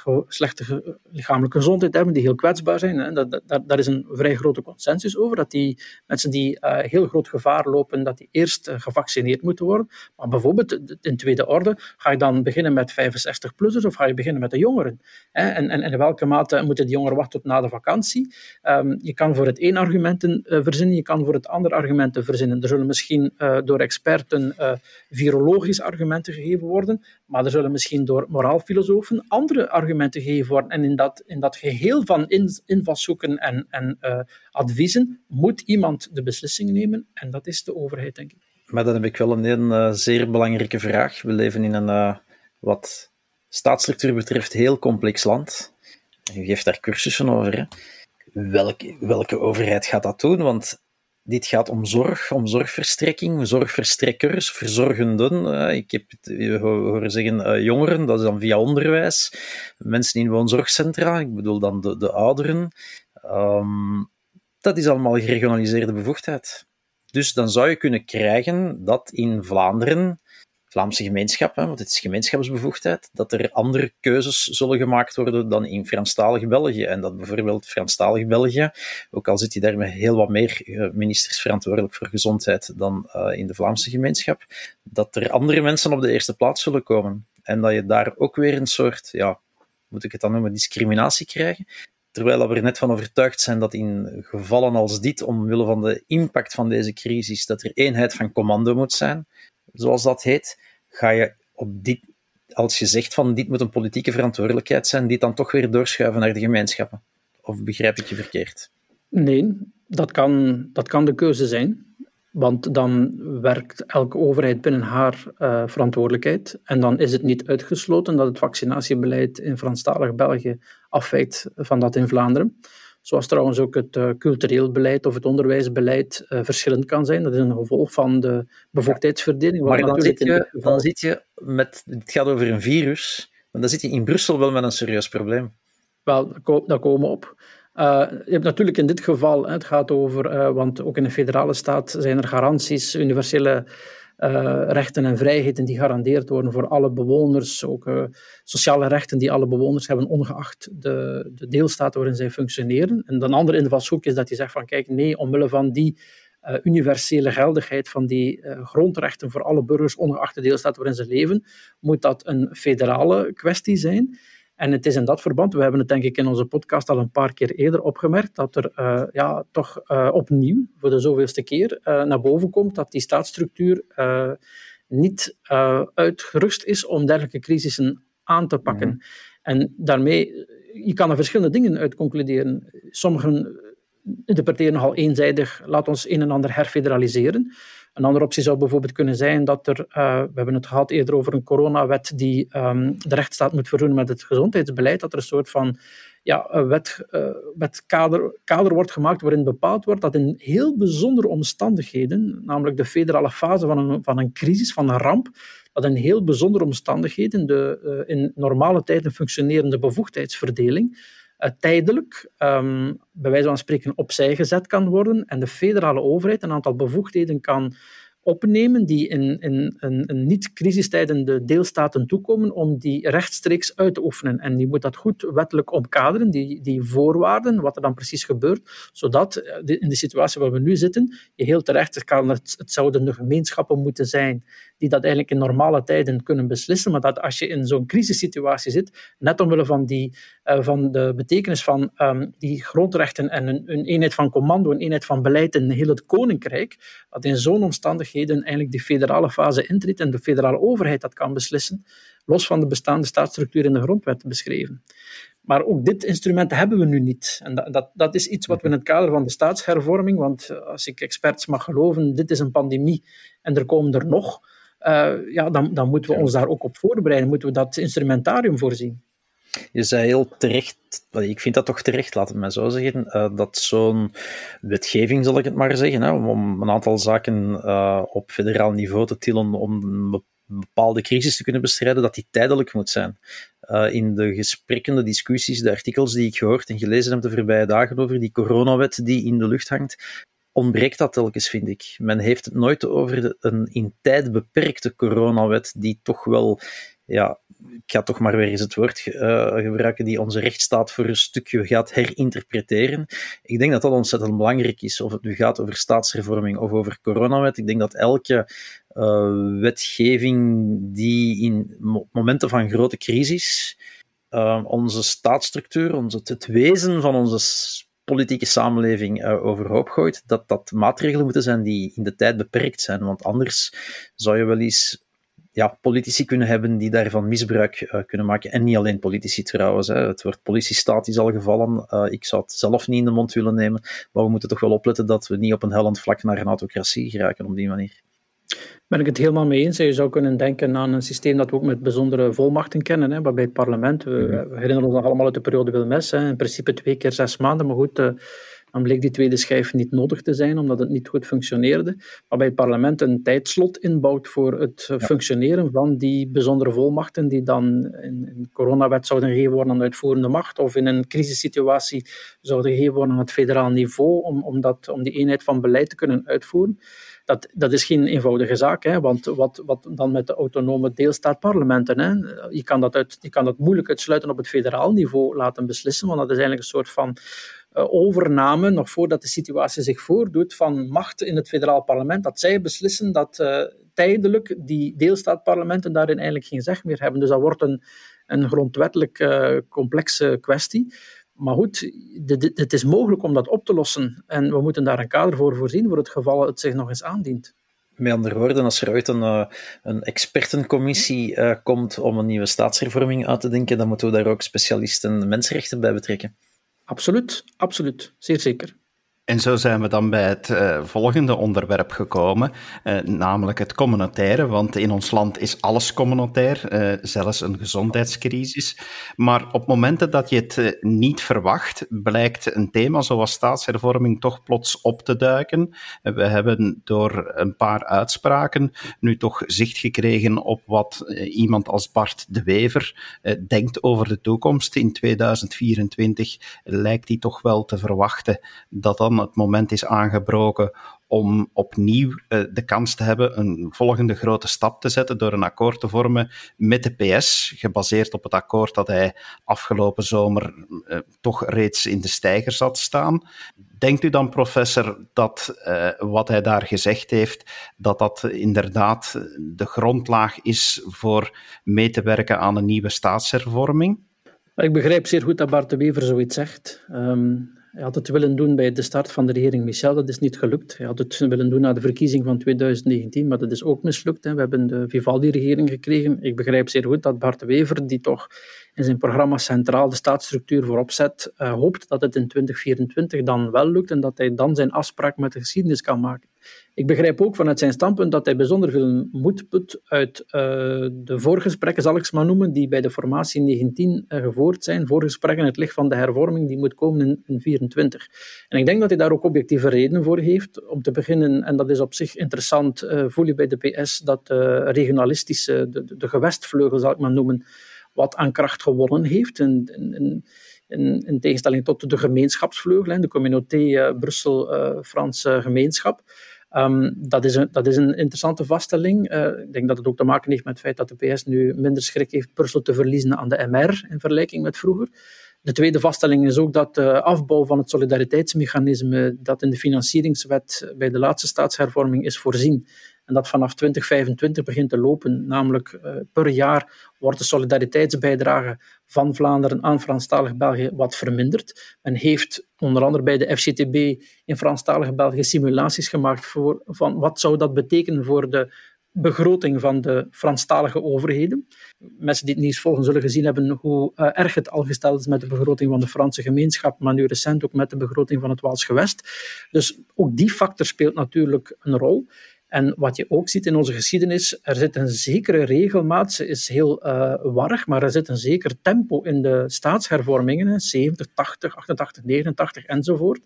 uh, slechte lichamelijke gezondheid hebben, die heel kwetsbaar zijn. Hè, dat, dat, daar is een vrij grote consensus over, dat die mensen die uh, heel groot gevaar lopen, dat die eerst uh, gevaccineerd moeten worden. Maar bijvoorbeeld in tweede orde, ga je dan beginnen met 65-plussers of ga je beginnen met de jongeren? Hè? En, en, in welke mate moeten die jongeren wachten tot na de vakantie? Um, je kan voor het een argumenten verzinnen, je kan voor het andere argumenten verzinnen. Er zullen misschien door experten virologische argumenten gegeven worden, maar er zullen misschien door door moraalfilosofen andere argumenten gegeven worden. En in dat, in dat geheel van invalshoeken en, en uh, adviezen moet iemand de beslissing nemen. En dat is de overheid, denk ik. Maar dan heb ik wel een, een uh, zeer belangrijke vraag. We leven in een, uh, wat staatsstructuur betreft, heel complex land. U geeft daar cursussen over. Hè? Welke, welke overheid gaat dat doen? Want dit gaat om zorg, om zorgverstrekking, zorgverstrekkers, verzorgenden. ik heb het horen zeggen uh, jongeren, dat is dan via onderwijs. Mensen in woonzorgcentra, ik bedoel dan de, de ouderen. Um, dat is allemaal geregionaliseerde bevoegdheid. Dus dan zou je kunnen krijgen dat in Vlaanderen Vlaamse gemeenschap, hè, want het is gemeenschapsbevoegdheid, dat er andere keuzes zullen gemaakt worden dan in Franstalig België. En dat bijvoorbeeld Franstalig België, ook al zit je daar met heel wat meer eh, ministers verantwoordelijk voor gezondheid dan uh, in de Vlaamse gemeenschap, dat er andere mensen op de eerste plaats zullen komen. En dat je daar ook weer een soort, ja, moet ik het dan noemen, discriminatie krijgen. Terwijl we er net van overtuigd zijn dat in gevallen als dit, omwille van de impact van deze crisis, dat er eenheid van commando moet zijn, zoals dat heet, ga je op dit, als je zegt van dit moet een politieke verantwoordelijkheid zijn, dit dan toch weer doorschuiven naar de gemeenschappen? Of begrijp ik je verkeerd? Nee, dat kan, dat kan de keuze zijn. Want dan werkt elke overheid binnen haar uh, verantwoordelijkheid. En dan is het niet uitgesloten dat het vaccinatiebeleid in Franstalig België afwijkt van dat in Vlaanderen. Zoals trouwens ook het uh, cultureel beleid of het onderwijsbeleid uh, verschillend kan zijn. Dat is een gevolg van de bevoegdheidsverdeling. Maar dan zit, je, dan zit je met, het gaat over een virus, maar dan zit je in Brussel wel met een serieus probleem. Wel, daar komen we op. Uh, je hebt natuurlijk in dit geval, het gaat over, want ook in een federale staat zijn er garanties, universele uh, rechten en vrijheden die gegarandeerd worden voor alle bewoners, ook uh, sociale rechten die alle bewoners hebben, ongeacht de, de deelstaten waarin zij functioneren. En een andere invalshoek is dat je zegt van kijk, nee, omwille van die uh, universele geldigheid van die grondrechten voor alle burgers, ongeacht de deelstaat waarin ze leven, moet dat een federale kwestie zijn. En het is in dat verband, we hebben het denk ik in onze podcast al een paar keer eerder opgemerkt, dat er uh, ja, toch uh, opnieuw, voor de zoveelste keer, uh, naar boven komt dat die staatsstructuur niet uitgerust is om dergelijke crisissen aan te pakken. Mm. En daarmee, je kan er verschillende dingen uit concluderen. Sommigen interpreteren nogal eenzijdig, laat ons een en ander herfederaliseren. Een andere optie zou bijvoorbeeld kunnen zijn dat er, uh, we hebben het gehad eerder over een coronawet die um, de rechtsstaat moet verzoenen met het gezondheidsbeleid, dat er een soort van ja, wet, uh, wetkader kader wordt gemaakt waarin bepaald wordt dat in heel bijzondere omstandigheden, namelijk de federale fase van een, van een crisis, van een ramp, dat in heel bijzondere omstandigheden de uh, in normale tijden functionerende bevoegdheidsverdeling tijdelijk, um, bij wijze van spreken, opzij gezet kan worden en de federale overheid een aantal bevoegdheden kan opnemen die in, in, in, in niet-crisistijden de deelstaten toekomen om die rechtstreeks uit te oefenen. En die moet dat goed wettelijk omkaderen, die, die voorwaarden, wat er dan precies gebeurt, zodat eh, in de situatie waar we nu zitten, je heel terecht kan, het, het zouden de gemeenschappen moeten zijn die dat eigenlijk in normale tijden kunnen beslissen, maar dat als je in zo'n crisissituatie zit, net omwille van, die, uh, van de betekenis van um, die grondrechten en een, een, eenheid van commando, een eenheid van beleid in heel het koninkrijk, dat in zo'n omstandigheden eigenlijk die federale fase intreedt en de federale overheid dat kan beslissen, los van de bestaande staatsstructuur in de grondwet beschreven. Maar ook dit instrument hebben we nu niet. En dat, dat, dat, is iets wat we in het kader van de staatshervorming, want eh, als ik experts mag geloven, dit is een pandemie en er komen er nog, uh, ja, dan, dan moeten we ons daar ook op voorbereiden, moeten we dat instrumentarium voorzien. Je zei heel terecht, ik vind dat toch terecht, laat het maar zo zeggen, uh, dat zo'n wetgeving, zal ik het maar zeggen, om, een aantal zaken uh, op federaal niveau te tillen om een bepaalde crisis te kunnen bestrijden, dat die tijdelijk moet zijn. Uh, in de gesprekken, de discussies, de artikels die ik gehoord en gelezen heb de voorbije dagen over die coronawet die in de lucht hangt, ontbreekt dat telkens, vind ik. Men heeft het nooit over een in tijd beperkte coronawet die toch wel ja, ik ga toch maar weer eens het woord uh, gebruiken, die onze rechtsstaat voor een stukje gaat herinterpreteren. Ik denk dat dat ontzettend belangrijk is, of het nu gaat over staatshervorming of over coronawet. Ik denk dat elke uh, wetgeving die in momenten van grote crisis uh, onze staatsstructuur, onze, het wezen van onze politieke samenleving overhoop gooit, dat dat maatregelen moeten zijn die in de tijd beperkt zijn. Want anders zou je wel eens ja, politici kunnen hebben die daarvan misbruik kunnen maken. En niet alleen politici trouwens. Hè. Het woord politiestaat is al gevallen. ik zou het zelf niet in de mond willen nemen. Maar we moeten toch wel opletten dat we niet op een hellend vlak naar een autocratie geraken op die manier ben ik het helemaal mee eens. Je zou kunnen denken aan een systeem dat we ook met bijzondere volmachten kennen, hè, waarbij het parlement, we, mhm. we herinneren ons nog allemaal uit de periode Wilmes, hè, in principe twee keer zes maanden, maar goed, uh, dan bleek die tweede schijf niet nodig te zijn, omdat het niet goed functioneerde. Waarbij het parlement een tijdslot inbouwt voor het functioneren van die bijzondere volmachten, die dan in, in coronawet zouden gegeven worden aan de uitvoerende macht, of in een crisissituatie zouden gegeven worden aan het federaal niveau, om, om, dat, om die eenheid van beleid te kunnen uitvoeren. Dat, dat is geen eenvoudige zaak, hè, want wat, wat dan met de autonome deelstaatparlementen? Hè? Je, kan dat uit, je kan moeilijk uitsluiten op het federaal niveau laten beslissen, want dat is eigenlijk een soort van uh, overname, nog voordat de situatie zich voordoet, van macht in het federaal parlement, dat zij beslissen dat uh, tijdelijk die deelstaatparlementen daarin eigenlijk geen zeg meer hebben. Dus dat wordt een, een grondwettelijk uh, complexe kwestie. Maar goed, het is mogelijk om dat op te lossen. En we moeten daar een kader voor voorzien voor het geval het zich nog eens aandient. Met andere woorden, als er ooit een, uh, een expertencommissie uh, komt om een nieuwe staatshervorming uit te denken, dan moeten we daar ook specialisten mensenrechten bij betrekken. Absoluut, absoluut. Zeer zeker. En zo zijn we dan bij het uh, volgende onderwerp gekomen, uh, namelijk het communautaire. Want in ons land is alles communautair, uh, zelfs een gezondheidscrisis. Maar op momenten dat je het niet verwacht, blijkt een thema zoals staatshervorming toch plots op te duiken. we hebben door een paar uitspraken nu toch zicht gekregen op wat iemand als Bart de Wever denkt over de toekomst. In 2024 lijkt hij toch wel te verwachten dat dan het moment is aangebroken om opnieuw uh, de kans te hebben een volgende grote stap te zetten door een akkoord te vormen met de PS, gebaseerd op het akkoord dat hij afgelopen zomer uh, toch reeds in de stijger zat staan. Denkt u dan, professor, dat uh, wat hij daar gezegd heeft, dat dat inderdaad de grondlaag is voor mee te werken aan een nieuwe staatshervorming? Ik begrijp zeer goed dat Bart de Wever zoiets zegt. Um, hij had het willen doen bij de start van de regering Michel, dat is niet gelukt. Hij had het willen doen na de verkiezing van 2019, maar dat is ook mislukt. Hè. We hebben de Vivaldi-regering gekregen. Ik begrijp zeer goed dat Bart Wever, die toch in zijn programma centraal de staatsstructuur voorop zet, uh, hoopt dat het in 2024 dan wel lukt en dat hij dan zijn afspraak met de geschiedenis kan maken. Ik begrijp ook vanuit zijn standpunt dat hij bijzonder veel moed put uit uh, de voorgesprekken, zal ik ze maar noemen, die bij de formatie 19 uh, gevoerd zijn. Voorgesprekken in het licht van de hervorming die moet komen in, in 24. En ik denk dat hij daar ook objectieve redenen voor heeft. Om te beginnen, en dat is op zich interessant, voel je bij de PS dat de regionalistische, de, de gewestvleugel zal ik maar noemen, wat aan kracht gewonnen heeft. In, in, in, in tegenstelling tot de gemeenschapsvleugel, de communauté uh, Brussel-Franse gemeenschap. Um, dat, is een, dat is een interessante vaststelling. Uh, ik denk dat het ook te maken heeft met het feit dat de PS nu minder schrik heeft Brussel te verliezen aan de MR in vergelijking met vroeger. De tweede vaststelling is ook dat de afbouw van het solidariteitsmechanisme dat in de financieringswet bij de laatste staatshervorming is voorzien, en dat vanaf 2025 begint te lopen. Namelijk uh, per jaar wordt de solidariteitsbijdrage van Vlaanderen aan Franstalig België wat verminderd. Men heeft onder andere bij de FCTB in Franstalig België simulaties gemaakt voor van wat zou dat betekenen voor de begroting van de Franstalige overheden. Mensen die het nieuws volgen zullen gezien hebben hoe uh, erg het al gesteld is met de begroting van de Franse gemeenschap, maar nu recent ook met de begroting van het Waals gewest. Dus ook die factor speelt natuurlijk een rol. En wat je ook ziet in onze geschiedenis, er zit een zekere regelmaat, ze is heel uh, warrig, maar er zit een zeker tempo in de staatshervormingen, 70, 80, 88, 89 enzovoort.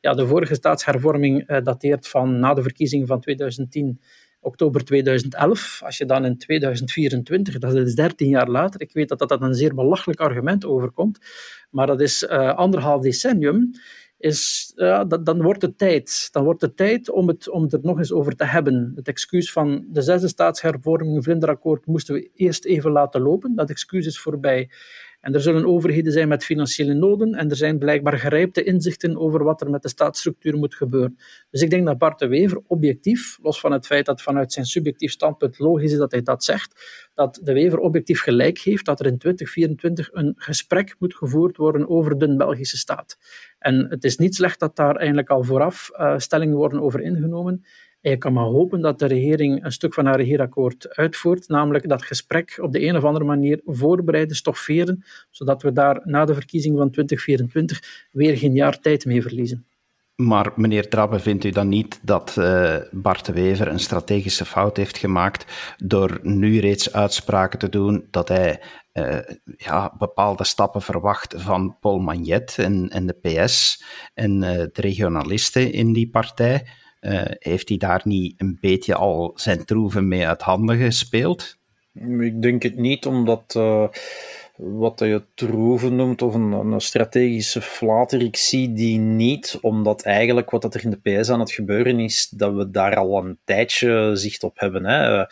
Ja, de vorige staatshervorming uh, dateert van na de verkiezing van 2010 oktober 2011. Als je dan in 2024, dat is 13 jaar later, ik weet dat dat een zeer belachelijk argument overkomt, maar dat is uh, anderhalf decennium is, dan wordt het tijd. Dan wordt het tijd om het, om er nog eens over te hebben. Het excuus van de zesde staatshervorming, vlinderakkoord, moesten we eerst even laten lopen. Dat excuus is voorbij. En er zullen overheden zijn met financiële noden en er zijn blijkbaar gerijpte inzichten over wat er met de staatsstructuur moet gebeuren. Dus ik denk dat Bart de Wever objectief, los van het feit dat vanuit zijn subjectief standpunt logisch is dat hij dat zegt, dat de Wever objectief gelijk heeft dat er in 2024 een gesprek moet gevoerd worden over de Belgische staat. En het is niet slecht dat daar eigenlijk al vooraf uh, stellingen worden over ingenomen. Je kan maar hopen dat de regering een stuk van haar regeerakkoord uitvoert, namelijk dat gesprek op de een of andere manier voorbereiden, stofferen, zodat we daar na de verkiezing van 2024 weer geen jaar tijd mee verliezen. Maar meneer Trabbe, vindt u dan niet dat uh, Bart de Wever een strategische fout heeft gemaakt door nu reeds uitspraken te doen dat hij uh, ja, bepaalde stappen verwacht van Paul Magnet en, en de PS en uh, de regionalisten in die partij? Heeft hij daar niet een beetje al zijn troeven mee uit handen gespeeld? Ik denk het niet, omdat wat je troeven noemt, of een, een, strategische flater. Ik zie die niet, omdat eigenlijk wat er in de PS aan het gebeuren is, dat we daar al een tijdje zicht op hebben. Hè. Uh,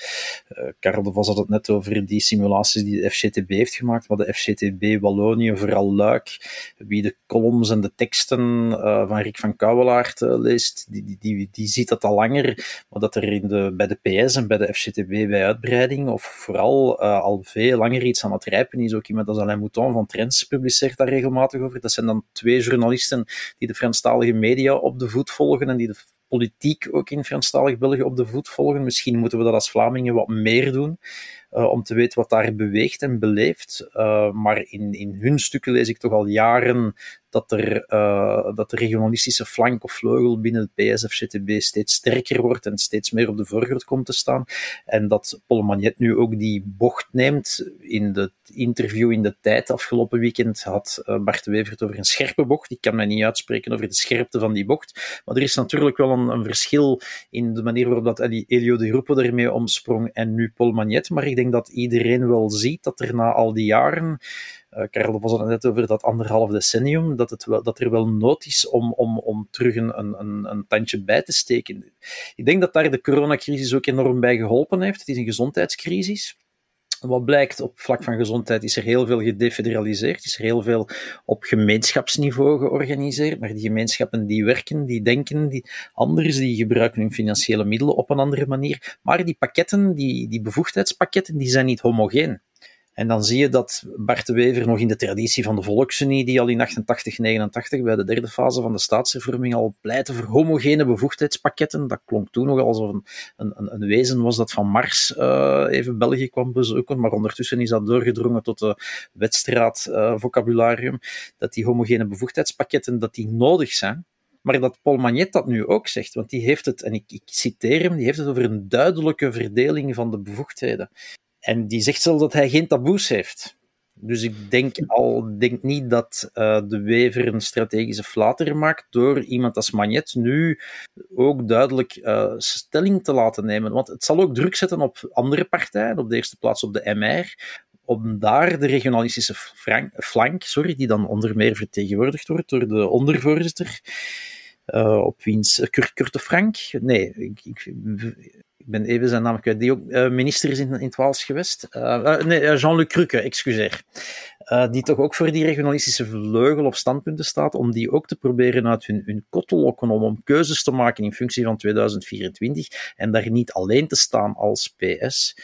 Karel de Vos had het net over die simulaties die de FCTB heeft gemaakt, maar de FCTB Wallonië, vooral Luik, wie de columns en de teksten uh, van Rick van Kouwelaert uh, leest, die, die, die, die, ziet dat al langer, maar dat er in de, bij de PS en bij de FCTB bij uitbreiding, of vooral al veel langer iets aan het rijpen is, ook iemand als Alain Mouton van Trends publiceert daar regelmatig over. Dat zijn dan twee journalisten die de Franstalige media op de voet volgen en die de politiek ook in Franstalig België op de voet volgen. Misschien moeten we dat als Vlamingen wat meer doen. Uh, om te weten wat daar beweegt en beleeft. Uh, maar in, in hun stukken lees ik toch al jaren dat, er, uh, dat de regionalistische flank of vleugel binnen het PSF-CTB steeds sterker wordt en steeds meer op de voorgrond komt te staan. En dat Paul Magnet nu ook die bocht neemt. In het interview in de tijd afgelopen weekend had uh, Bart Wever het over een scherpe bocht. Ik kan mij niet uitspreken over de scherpte van die bocht. Maar er is natuurlijk wel een, verschil in de manier waarop dat Elio de Roepe ermee omsprong en nu Paul Magnet. Maar ik denk dat iedereen wel ziet dat er na al die jaren Karel was het net over dat anderhalf decennium, dat, het dat er wel nood is om, om, om terug een, een, een tandje bij te steken. Ik denk dat daar de coronacrisis ook enorm bij geholpen heeft. Het is een gezondheidscrisis. Wat blijkt op vlak van gezondheid is er heel veel gedefederaliseerd, is er heel veel op gemeenschapsniveau georganiseerd, maar die gemeenschappen die werken, die denken die anders, die gebruiken hun financiële middelen op een andere manier. Maar die pakketten, die, die bevoegdheidspakketten, die zijn niet homogeen. En dan zie je dat Bart de Wever nog in de traditie van de Volksunie, die al in 88, 89 bij de derde fase van de staatshervorming al pleitte voor homogene bevoegdheidspakketten. Dat klonk toen nog alsof een, een, een wezen was dat van Mars uh, even België kwam bezoeken, maar ondertussen is dat doorgedrongen tot de uh, vocabularium, dat die homogene bevoegdheidspakketten dat die nodig zijn. Maar dat Paul Magnet dat nu ook zegt, want die heeft het, en ik, ik citeer hem, die heeft het over een duidelijke verdeling van de bevoegdheden. En die zegt zelf dat hij geen taboes heeft. Dus ik denk al denk niet dat uh, de Wever een strategische flater maakt door iemand als Magnet nu ook duidelijk uh, stelling te laten nemen. Want het zal ook druk zetten op andere partijen, op de eerste plaats op de MR, om daar de regionalistische flank, sorry, die dan onder meer vertegenwoordigd wordt door de ondervoorzitter, uh, op wiens Kurt, Frank, nee, ik, ik, ik ben even zijn naam kwijt, die ook uh, minister is in, in het Waals geweest. Uh, nee, Jean-Luc Cruque, excuseer. die toch ook voor die regionalistische vleugel of standpunten staat, om die ook te proberen uit hun, hun kot te lokken, om, om keuzes te maken in functie van 2024 en daar niet alleen te staan als PS.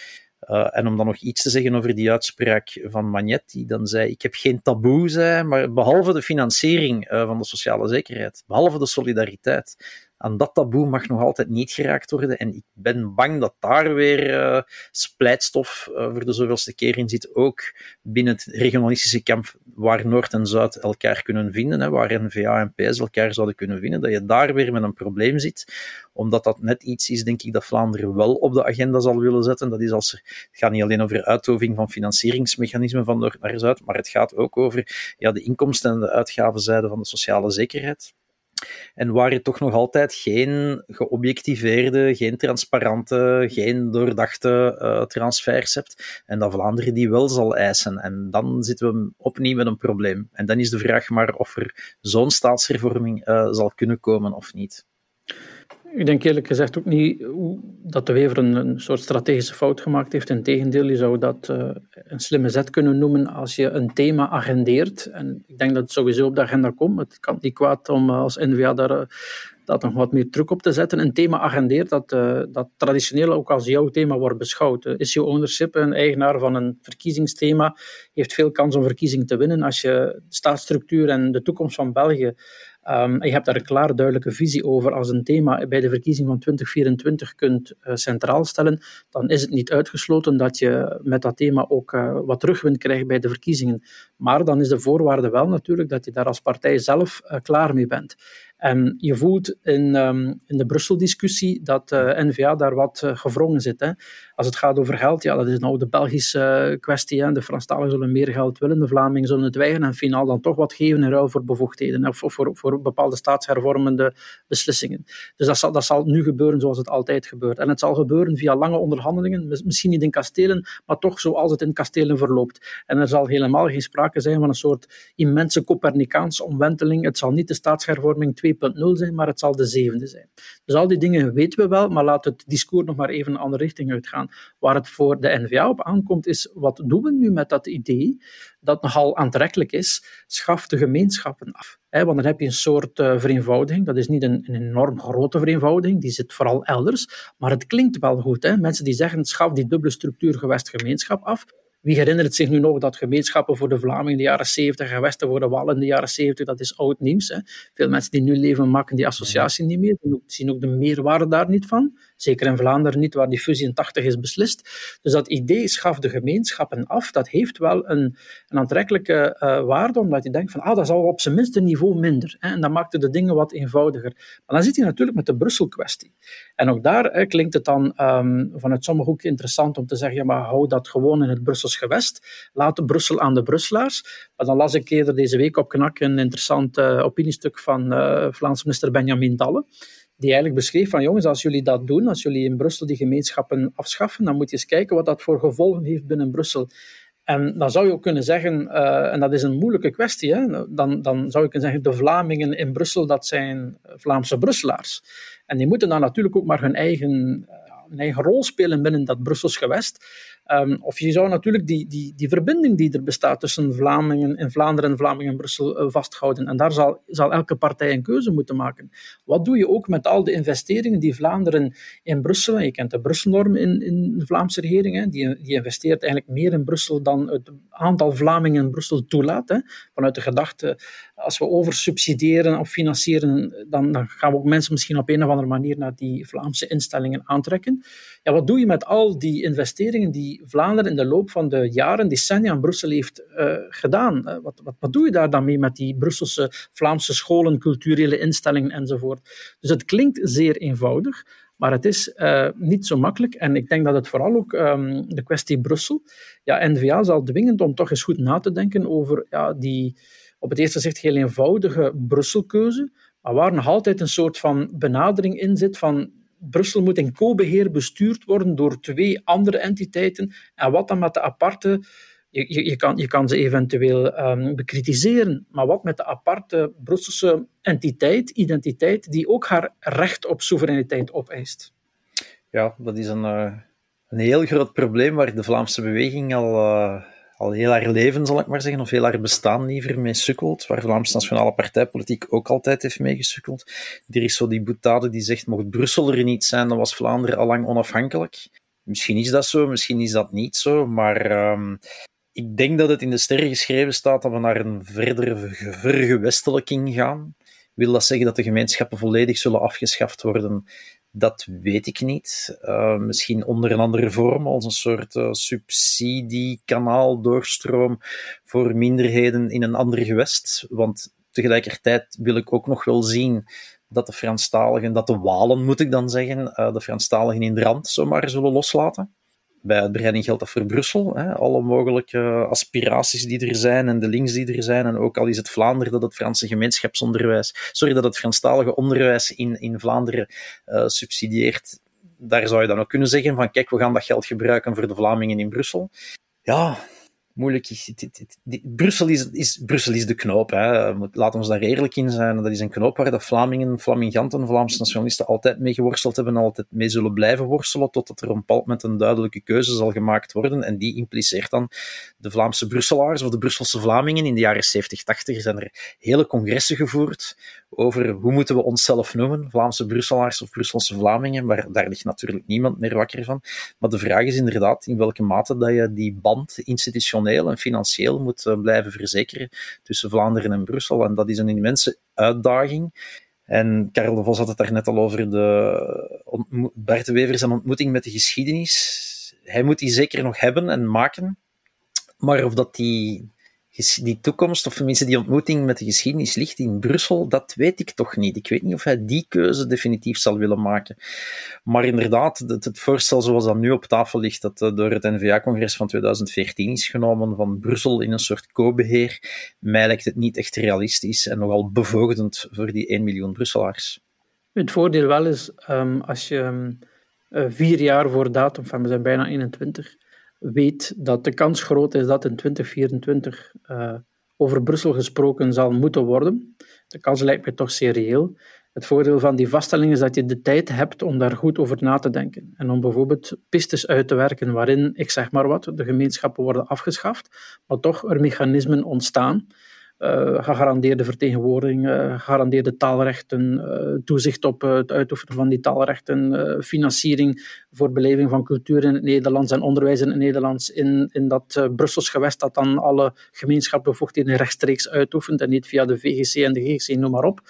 En om dan nog iets te zeggen over die uitspraak van Magnet, die dan zei: Ik heb geen taboe, zei, maar behalve de financiering van de sociale zekerheid, behalve de solidariteit, aan dat taboe mag nog altijd niet geraakt worden. En ik ben bang dat daar weer uh, splijtstof uh, voor de zoveelste keer in zit. Ook binnen het regionalistische kamp, waar Noord en Zuid elkaar kunnen vinden, hè, waar NVA en PS elkaar zouden kunnen vinden, dat je daar weer met een probleem zit. Omdat dat net iets is, denk ik, dat Vlaanderen wel op de agenda zal willen zetten. Dat is als het gaat niet alleen over uitoving van financieringsmechanismen van Noord naar Zuid, maar het gaat ook over ja, de inkomsten en de uitgavenzijde van de sociale zekerheid. En waar je toch nog altijd geen geobjectiveerde, geen transparante, geen doordachte uh, transfers hebt. En dat Vlaanderen die wel zal eisen. En dan zitten we opnieuw met een probleem. En dan is de vraag maar of er zo'n staatshervorming uh, zal kunnen komen of niet. Ik denk eerlijk gezegd ook niet dat de Wever een, soort strategische fout gemaakt heeft. Integendeel, je zou dat uh, een slimme zet kunnen noemen als je een thema agendeert. En ik denk dat het sowieso op de agenda komt. Het kan niet kwaad om als NVA daar uh, dat nog wat meer druk op te zetten. Een thema agendeert dat, dat traditioneel ook als jouw thema wordt beschouwd. issue ownership, een eigenaar van een verkiezingsthema, heeft veel kans om verkiezing te winnen. Als je staatsstructuur en de toekomst van België Um, je hebt daar een klaar duidelijke visie over. Als een thema bij de verkiezing van 2024 kunt uh, centraal stellen, dan is het niet uitgesloten dat je met dat thema ook uh, wat terugwind krijgt bij de verkiezingen. Maar dan is de voorwaarde wel natuurlijk dat je daar als partij zelf uh, klaar mee bent. En je voelt in, um, in de Brussel-discussie dat uh, N-VA daar wat uh, gevrongen zit. Hè. Als het gaat over geld, ja, dat is nou de Belgische uh, kwestie. De Franstaligen zullen meer geld willen, de Vlamingen zullen het weigeren en finaal dan toch wat geven in ruil voor bevoegdheden of, of voor, voor bepaalde staatshervormende beslissingen. Dus dat zal, dat zal nu gebeuren zoals het altijd gebeurt. En het zal gebeuren via lange onderhandelingen, misschien niet in kastelen, maar toch zoals het in kastelen verloopt. En er zal helemaal geen sprake zijn van een soort immense Copernicaanse omwenteling. Het zal niet de staatshervorming 2 2.0 zijn, maar het zal de zevende zijn. Dus al die dingen weten we wel, maar laat het discours nog maar even een andere richting uitgaan. Waar het voor de NVA op aankomt, is wat doen we nu met dat idee dat nogal aantrekkelijk is, schaf de gemeenschappen af. want dan heb je een soort uh, vereenvoudiging. Dat is niet een, een, enorm grote vereenvoudiging, die zit vooral elders. Maar het klinkt wel goed. Hè? Mensen die zeggen, schaf die dubbele structuur gewest-gemeenschap af. Wie herinnert zich nu nog dat gemeenschappen voor de Vlamingen in de jaren 70 en Westen voor de Wallen in de jaren 70, dat is oud nieuws. Hè? Veel mensen die nu leven maken die associatie niet meer, zien ook de meerwaarde daar niet van. Zeker in Vlaanderen niet, waar die fusie in 80 is beslist. Dus dat idee schaf de gemeenschappen af, dat heeft wel een, een aantrekkelijke uh, waarde, omdat je denkt van, ah, dat is al op zijn minst een niveau minder. Hè? En dat maakte de dingen wat eenvoudiger. Maar dan zit je natuurlijk met de Brussel-kwestie. En ook daar klinkt het dan um, vanuit sommige hoeken interessant om te zeggen, ja, maar hou dat gewoon in het Brussels gewest. Laat Brussel aan de Brusselaars. Maar dan las ik eerder deze week op Knak een interessant uh, opiniestuk van uh, Vlaams minister Benjamin Dalle die eigenlijk beschreef van jongens, als jullie dat doen, als jullie in Brussel die gemeenschappen afschaffen, dan moet je eens kijken wat dat voor gevolgen heeft binnen Brussel. En dan zou je ook kunnen zeggen, uh, en dat is een moeilijke kwestie, hè, dan, dan zou je kunnen zeggen, de Vlamingen in Brussel, dat zijn Vlaamse Brusselaars. En die moeten dan natuurlijk ook maar hun eigen, hun eigen rol spelen binnen dat Brussels gewest. Um, of je zou natuurlijk die, die, die verbinding die er bestaat tussen Vlamingen in Vlaanderen en Vlamingen en Brussel uh, vasthouden. En daar zal, zal elke partij een keuze moeten maken. Wat doe je ook met al de investeringen die Vlaanderen in Brussel, en je kent de Brusselnorm in, in de Vlaamse regering, hè, die, die investeert eigenlijk meer in Brussel dan het aantal Vlamingen in Brussel toelaat. Hè, vanuit de gedachte, als we oversubsidiëren of financieren, dan, dan gaan we ook mensen misschien op een of andere manier naar die Vlaamse instellingen aantrekken. Ja, wat doe je met al die investeringen die Vlaanderen in de loop van de jaren, decennia in Brussel heeft uh, gedaan? Uh, wat, wat, wat doe je daar dan mee met die Brusselse, Vlaamse scholen, culturele instellingen enzovoort? Dus het klinkt zeer eenvoudig, maar het is uh, niet zo makkelijk. En ik denk dat het vooral ook um, de kwestie Brussel, ja, N-VA zal dwingend om toch eens goed na te denken over ja, die op het eerste gezicht heel eenvoudige Brusselkeuze, maar waar nog altijd een soort van benadering in zit van Brussel moet in co-beheer bestuurd worden door twee andere entiteiten. En wat dan met de aparte. Je, je, kan, je kan ze eventueel um, bekritiseren, maar wat met de aparte Brusselse entiteit, identiteit, die ook haar recht op soevereiniteit opeist? Ja, dat is een, uh, een heel groot probleem waar de Vlaamse beweging al. Uh al heel haar leven, zal ik maar zeggen, of heel haar bestaan liever mee sukkelt, waar Vlaamse Nationale Partijpolitiek ook altijd heeft mee gesukkeld. Er is zo die boetade die zegt, mocht Brussel er niet zijn, dan was Vlaanderen al lang onafhankelijk. Misschien is dat zo, misschien is dat niet zo, maar um, ik denk dat het in de sterren geschreven staat dat we naar een verdere vergewestelijking gaan. Wil dat zeggen dat de gemeenschappen volledig zullen afgeschaft worden? Dat weet ik niet. Uh, misschien onder een andere vorm, als een soort uh, subsidiekanaal, doorstroom voor minderheden in een ander gewest. Want tegelijkertijd wil ik ook nog wel zien dat de Franstaligen, dat de Walen moet ik dan zeggen, uh, de Franstaligen in de rand zomaar zullen loslaten bij uitbreiding geldt dat voor Brussel. Hè. Alle mogelijke aspiraties die er zijn en de links die er zijn. En ook al is het Vlaanderen dat het Franse gemeenschapsonderwijs, sorry, dat het Franstalige onderwijs in, in Vlaanderen uh, subsidieert. Daar zou je dan ook kunnen zeggen van kijk, we gaan dat geld gebruiken voor de Vlamingen in Brussel. Ja, moeilijk. Brussel, is, is, de knoop. Laten we daar eerlijk in zijn. Dat is een knoop waar de Vlamingen, Flaminganten, Vlaamse nationalisten altijd mee geworsteld hebben en altijd mee zullen blijven worstelen, totdat er op een bepaald moment een duidelijke keuze zal gemaakt worden. En die impliceert dan de Vlaamse Brusselaars of de Brusselse Vlamingen. In de jaren 70, 80 zijn er hele congressen gevoerd over hoe moeten we onszelf noemen, Vlaamse Brusselaars of Brusselse Vlamingen, maar daar ligt natuurlijk niemand meer wakker van. Maar de vraag is inderdaad in welke mate dat je die band institutioneel en financieel moet blijven verzekeren tussen Vlaanderen en Brussel. En dat is een immense uitdaging. En Karel de Vos had het daar net al over de Bart de Wever zijn ontmoeting met de geschiedenis. Hij moet die zeker nog hebben en maken. Maar of dat die die toekomst, of tenminste die ontmoeting met de geschiedenis ligt in Brussel, dat weet ik toch niet. Ik weet niet of hij die keuze definitief zal willen maken. Maar inderdaad, het, voorstel zoals dat nu op tafel ligt, dat eh, door het NVA-congres van 2014 is genomen, van Brussel in een soort co-beheer, mij lijkt het niet echt realistisch en nogal bevoogdend voor die 1 miljoen Brusselaars. Het voordeel wel is, um, als je um, vier jaar voor datum, van we zijn bijna 21, weet dat de kans groot is dat in 2024 uh, eh, over Brussel gesproken zal moeten worden. De kans lijkt mij toch zeer. Het voordeel van die vaststelling is dat je de tijd hebt om daar goed over na te denken. En om bijvoorbeeld pistes uit te werken waarin, ik zeg maar wat, de gemeenschappen worden afgeschaft, maar toch er mechanismen ontstaan uh, gegarandeerde vertegenwoordiging, uh, gegarandeerde taalrechten, uh, toezicht op het uitoefenen van die taalrechten, financiering voor beleving van cultuur in het Nederlands en onderwijs in het Nederlands in, in dat Brussels gewest dat dan alle gemeenschapsbevoegdheden rechtstreeks uitoefent en niet via de VGC en de GGC, noem maar op.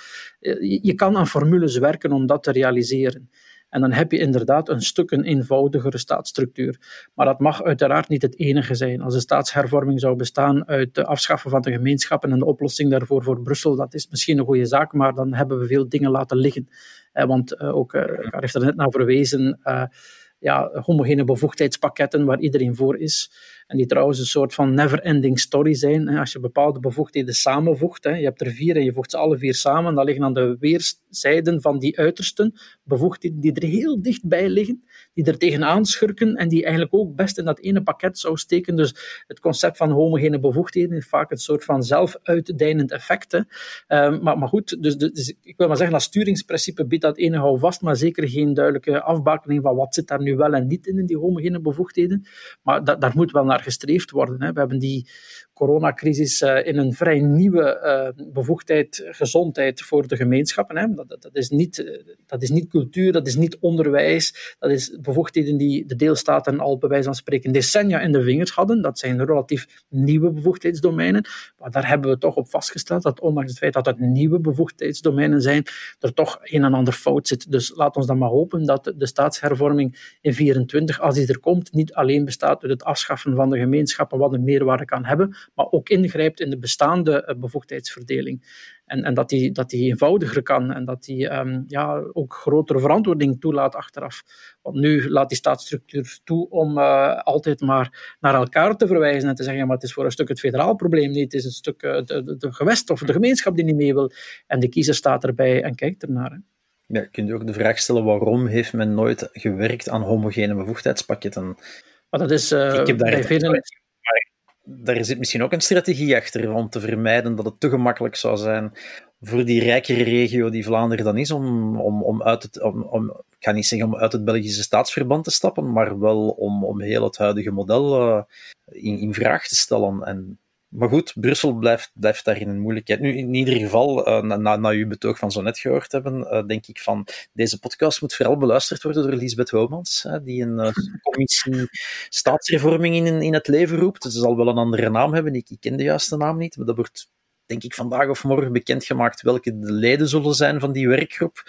Je, je kan aan formules werken om dat te realiseren. En dan heb je inderdaad een stuk een eenvoudigere staatsstructuur. Maar dat mag uiteraard niet het enige zijn. Als de staatshervorming zou bestaan uit het afschaffen van de gemeenschappen en de oplossing daarvoor voor Brussel, dat is misschien een goede zaak, maar dan hebben we veel dingen laten liggen. Eh, want eh, ook, uh, heeft er net naar verwezen, ja, homogene bevoegdheidspakketten waar iedereen voor is. En die trouwens een soort van never-ending story zijn. Als je bepaalde bevoegdheden samenvoegt, je hebt er vier en je voegt ze alle vier samen, dan liggen aan de weerszijden van die uitersten bevoegdheden die er heel dichtbij liggen, die er tegenaan schurken en die eigenlijk ook best in dat ene pakket zou steken. Dus het concept van homogene bevoegdheden is vaak een soort van zelfuitdijnend effect. Ehm, maar, maar goed, dus, dus, ik wil maar zeggen, dat sturingsprincipe biedt dat ene hou vast, maar zeker geen duidelijke afbakening van wat zit daar nu wel en niet in, in die homogene bevoegdheden. Maar daar moet wel naar gestreefd worden. Hè. We hebben die coronacrisis uh, in een vrij nieuwe uh, bevoegdheid, gezondheid voor de gemeenschappen. Hè. Dat, dat, is niet, eh, dat is niet cultuur, dat is niet onderwijs, dat is bevoegdheden die de deelstaten al bij wijze van spreken decennia in de vingers hadden. Dat zijn relatief nieuwe bevoegdheidsdomeinen. Maar daar hebben we toch op vastgesteld dat ondanks het feit dat het nieuwe bevoegdheidsdomeinen zijn, er toch een en ander fout zit. Dus laat ons dan maar hopen dat de staatshervorming in 24, als die er komt, niet alleen bestaat uit het afschaffen van de gemeenschappen, wat een meerwaarde kan hebben, maar ook ingrijpt in de bestaande eh, bevoegdheidsverdeling. En, en dat, die, dat die eenvoudiger kan en dat die um, ja, ook grotere verantwoording toelaat achteraf. Want nu laat die staatsstructuur toe om uh, altijd maar naar elkaar te verwijzen en te zeggen, ja, maar het is voor een stuk het federaal probleem niet, het is een stuk uh, de, de, gewest of de gemeenschap die niet mee wil. En de kiezer staat erbij en kijkt ernaar. Hè. Ja, je ook de vraag stellen, waarom heeft men nooit gewerkt aan homogene bevoegdheidspakketten? Maar dat is uh, ik heb daar bij velen daar zit misschien ook een strategie achter om te vermijden dat het te gemakkelijk zou zijn voor die rijkere regio die Vlaanderen dan is, om, om, om, uit, het, om, om ik ga niet zeggen om uit het Belgische staatsverband te stappen, maar wel om, om heel het huidige model uh, in, in vraag te stellen. En maar goed, Brussel blijft, blijft daarin een moeilijkheid. Nu, in ieder geval, uh, na, na uw betoog van zo net gehoord hebben, uh, denk ik van deze podcast moet vooral beluisterd worden door Lisbeth Homans, die een uh, commissie staatshervorming in, in het leven roept. Ze zal wel een andere naam hebben, ik, ik ken de juiste naam niet, maar dat wordt denk ik vandaag of morgen bekendgemaakt welke de leden zullen zijn van die werkgroep.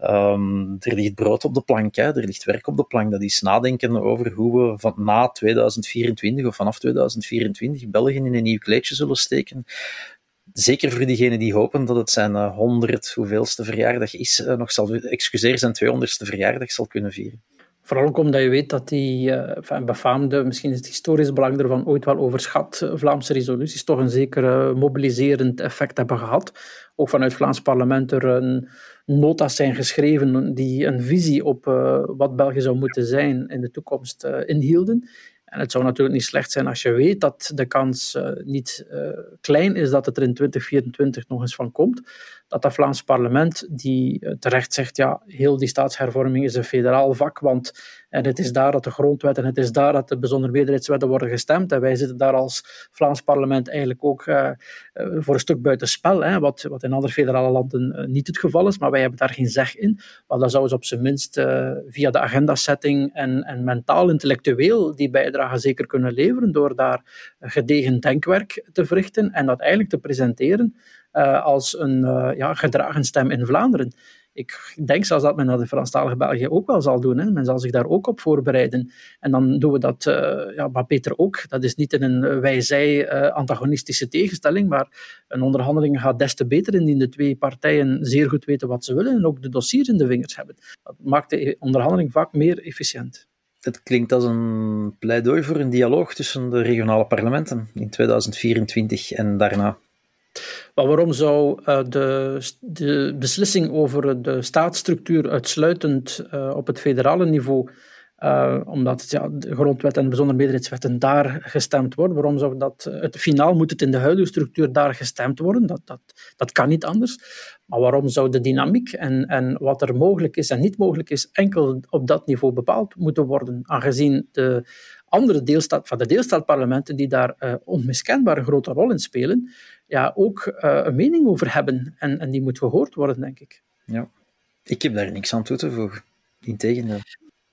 Um, er ligt brood op de plank, hè. er ligt werk op de plank. Dat is nadenken over hoe we van na 2024 of vanaf 2024 België in een nieuw kleedje zullen steken. Zeker voor diegenen die hopen dat het zijn uh, 100 hoeveelste verjaardag is, uh, nog zal, excuseer, zijn 200ste verjaardag zal kunnen vieren. Vooral ook omdat je weet dat die uh, befaamde, misschien is het historisch belang ervan ooit wel overschat, Vlaamse resoluties toch een zeker mobiliserend effect hebben gehad. Ook vanuit het Vlaams parlement er een nota's zijn geschreven die een visie op uh, wat België zou moeten zijn in de toekomst inhielden. En het zou natuurlijk niet slecht zijn als je weet dat de kans niet klein is dat het er in 2024 nog eens van komt. Dat dat Vlaams parlement, die terecht zegt, ja, heel die staatshervorming is een federaal vak, want En het is daar dat de grondwet en het is daar dat de bijzondere meerderheidswetten worden gestemd. En wij zitten daar als Vlaams parlement eigenlijk ook uh, voor een stuk buiten spel, hè, wat, wat in andere federale landen niet het geval is. Maar wij hebben daar geen zeg in. Maar dan zouden ze op zijn minst via de agendasetting en, en mentaal, intellectueel die bijdrage zeker kunnen leveren door daar gedegen denkwerk te verrichten en dat eigenlijk te presenteren als een ja, gedragen stem in Vlaanderen ik denk zelfs dat men dat in Franstalige België ook wel zal doen. Hè. Men zal zich daar ook op voorbereiden. En dan doen we dat, uh, ja, beter ook. Dat is niet in een wij-zij-antagonistische tegenstelling, maar een onderhandeling gaat des te beter indien de twee partijen zeer goed weten wat ze willen en ook de dossiers in de vingers hebben. Dat maakt de onderhandeling vaak meer efficiënt. Het klinkt als een pleidooi voor een dialoog tussen de regionale parlementen in 2024 en daarna. Maar waarom zou uh, de, de, beslissing over de staatsstructuur uitsluitend uh, op het federale niveau, uh, omdat ja, de grondwet en bijzonder meerderheidswetten daar gestemd worden, waarom zou dat, het finaal moet het in de huidige structuur daar gestemd worden? Dat, dat, dat kan niet anders. Maar waarom zou de dynamiek en, en wat er mogelijk is en niet mogelijk is, enkel op dat niveau bepaald moeten worden, aangezien de andere deelstaat, van de deelstaatparlementen die daar onmiskenbaar een grote rol in spelen, ja, ook uh, een mening over hebben. En, en die moet gehoord worden, denk ik. Ja, ik heb daar niks aan toe te voegen. Integendeel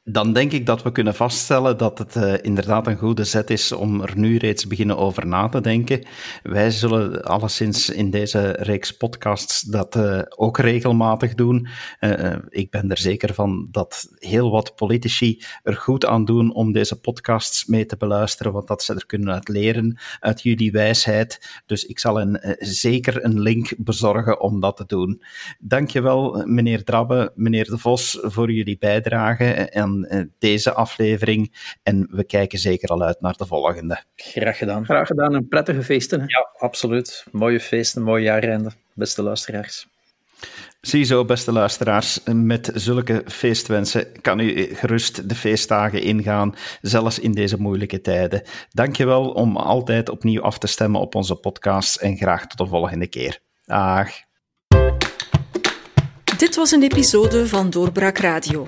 dan denk ik dat we kunnen vaststellen dat het uh, inderdaad een goede zet is om er nu reeds beginnen over na te denken. Wij zullen alleszins in deze reeks podcasts dat uh, ook regelmatig doen. Uh, ik ben er zeker van dat heel wat politici er goed aan doen om deze podcasts mee te beluisteren, want dat ze er kunnen uit leren, uit jullie wijsheid. Dus ik zal een, zeker een link bezorgen om dat te doen. Dankjewel, meneer Drabbe, meneer De Vos, voor jullie bijdrage. En eh, deze aflevering. En we kijken zeker al uit naar de volgende. Graag gedaan. Graag gedaan en prettige feesten. Ja, absoluut. Mooie feesten, mooie jaarrende, beste luisteraars. Ziezo, beste luisteraars, met zulke feestwensen kan u gerust de feestdagen ingaan, zelfs in deze moeilijke tijden. Dankjewel om altijd opnieuw af te stemmen op onze podcast en graag tot de volgende keer. Dag. Dit was een episode van Doorbraak Radio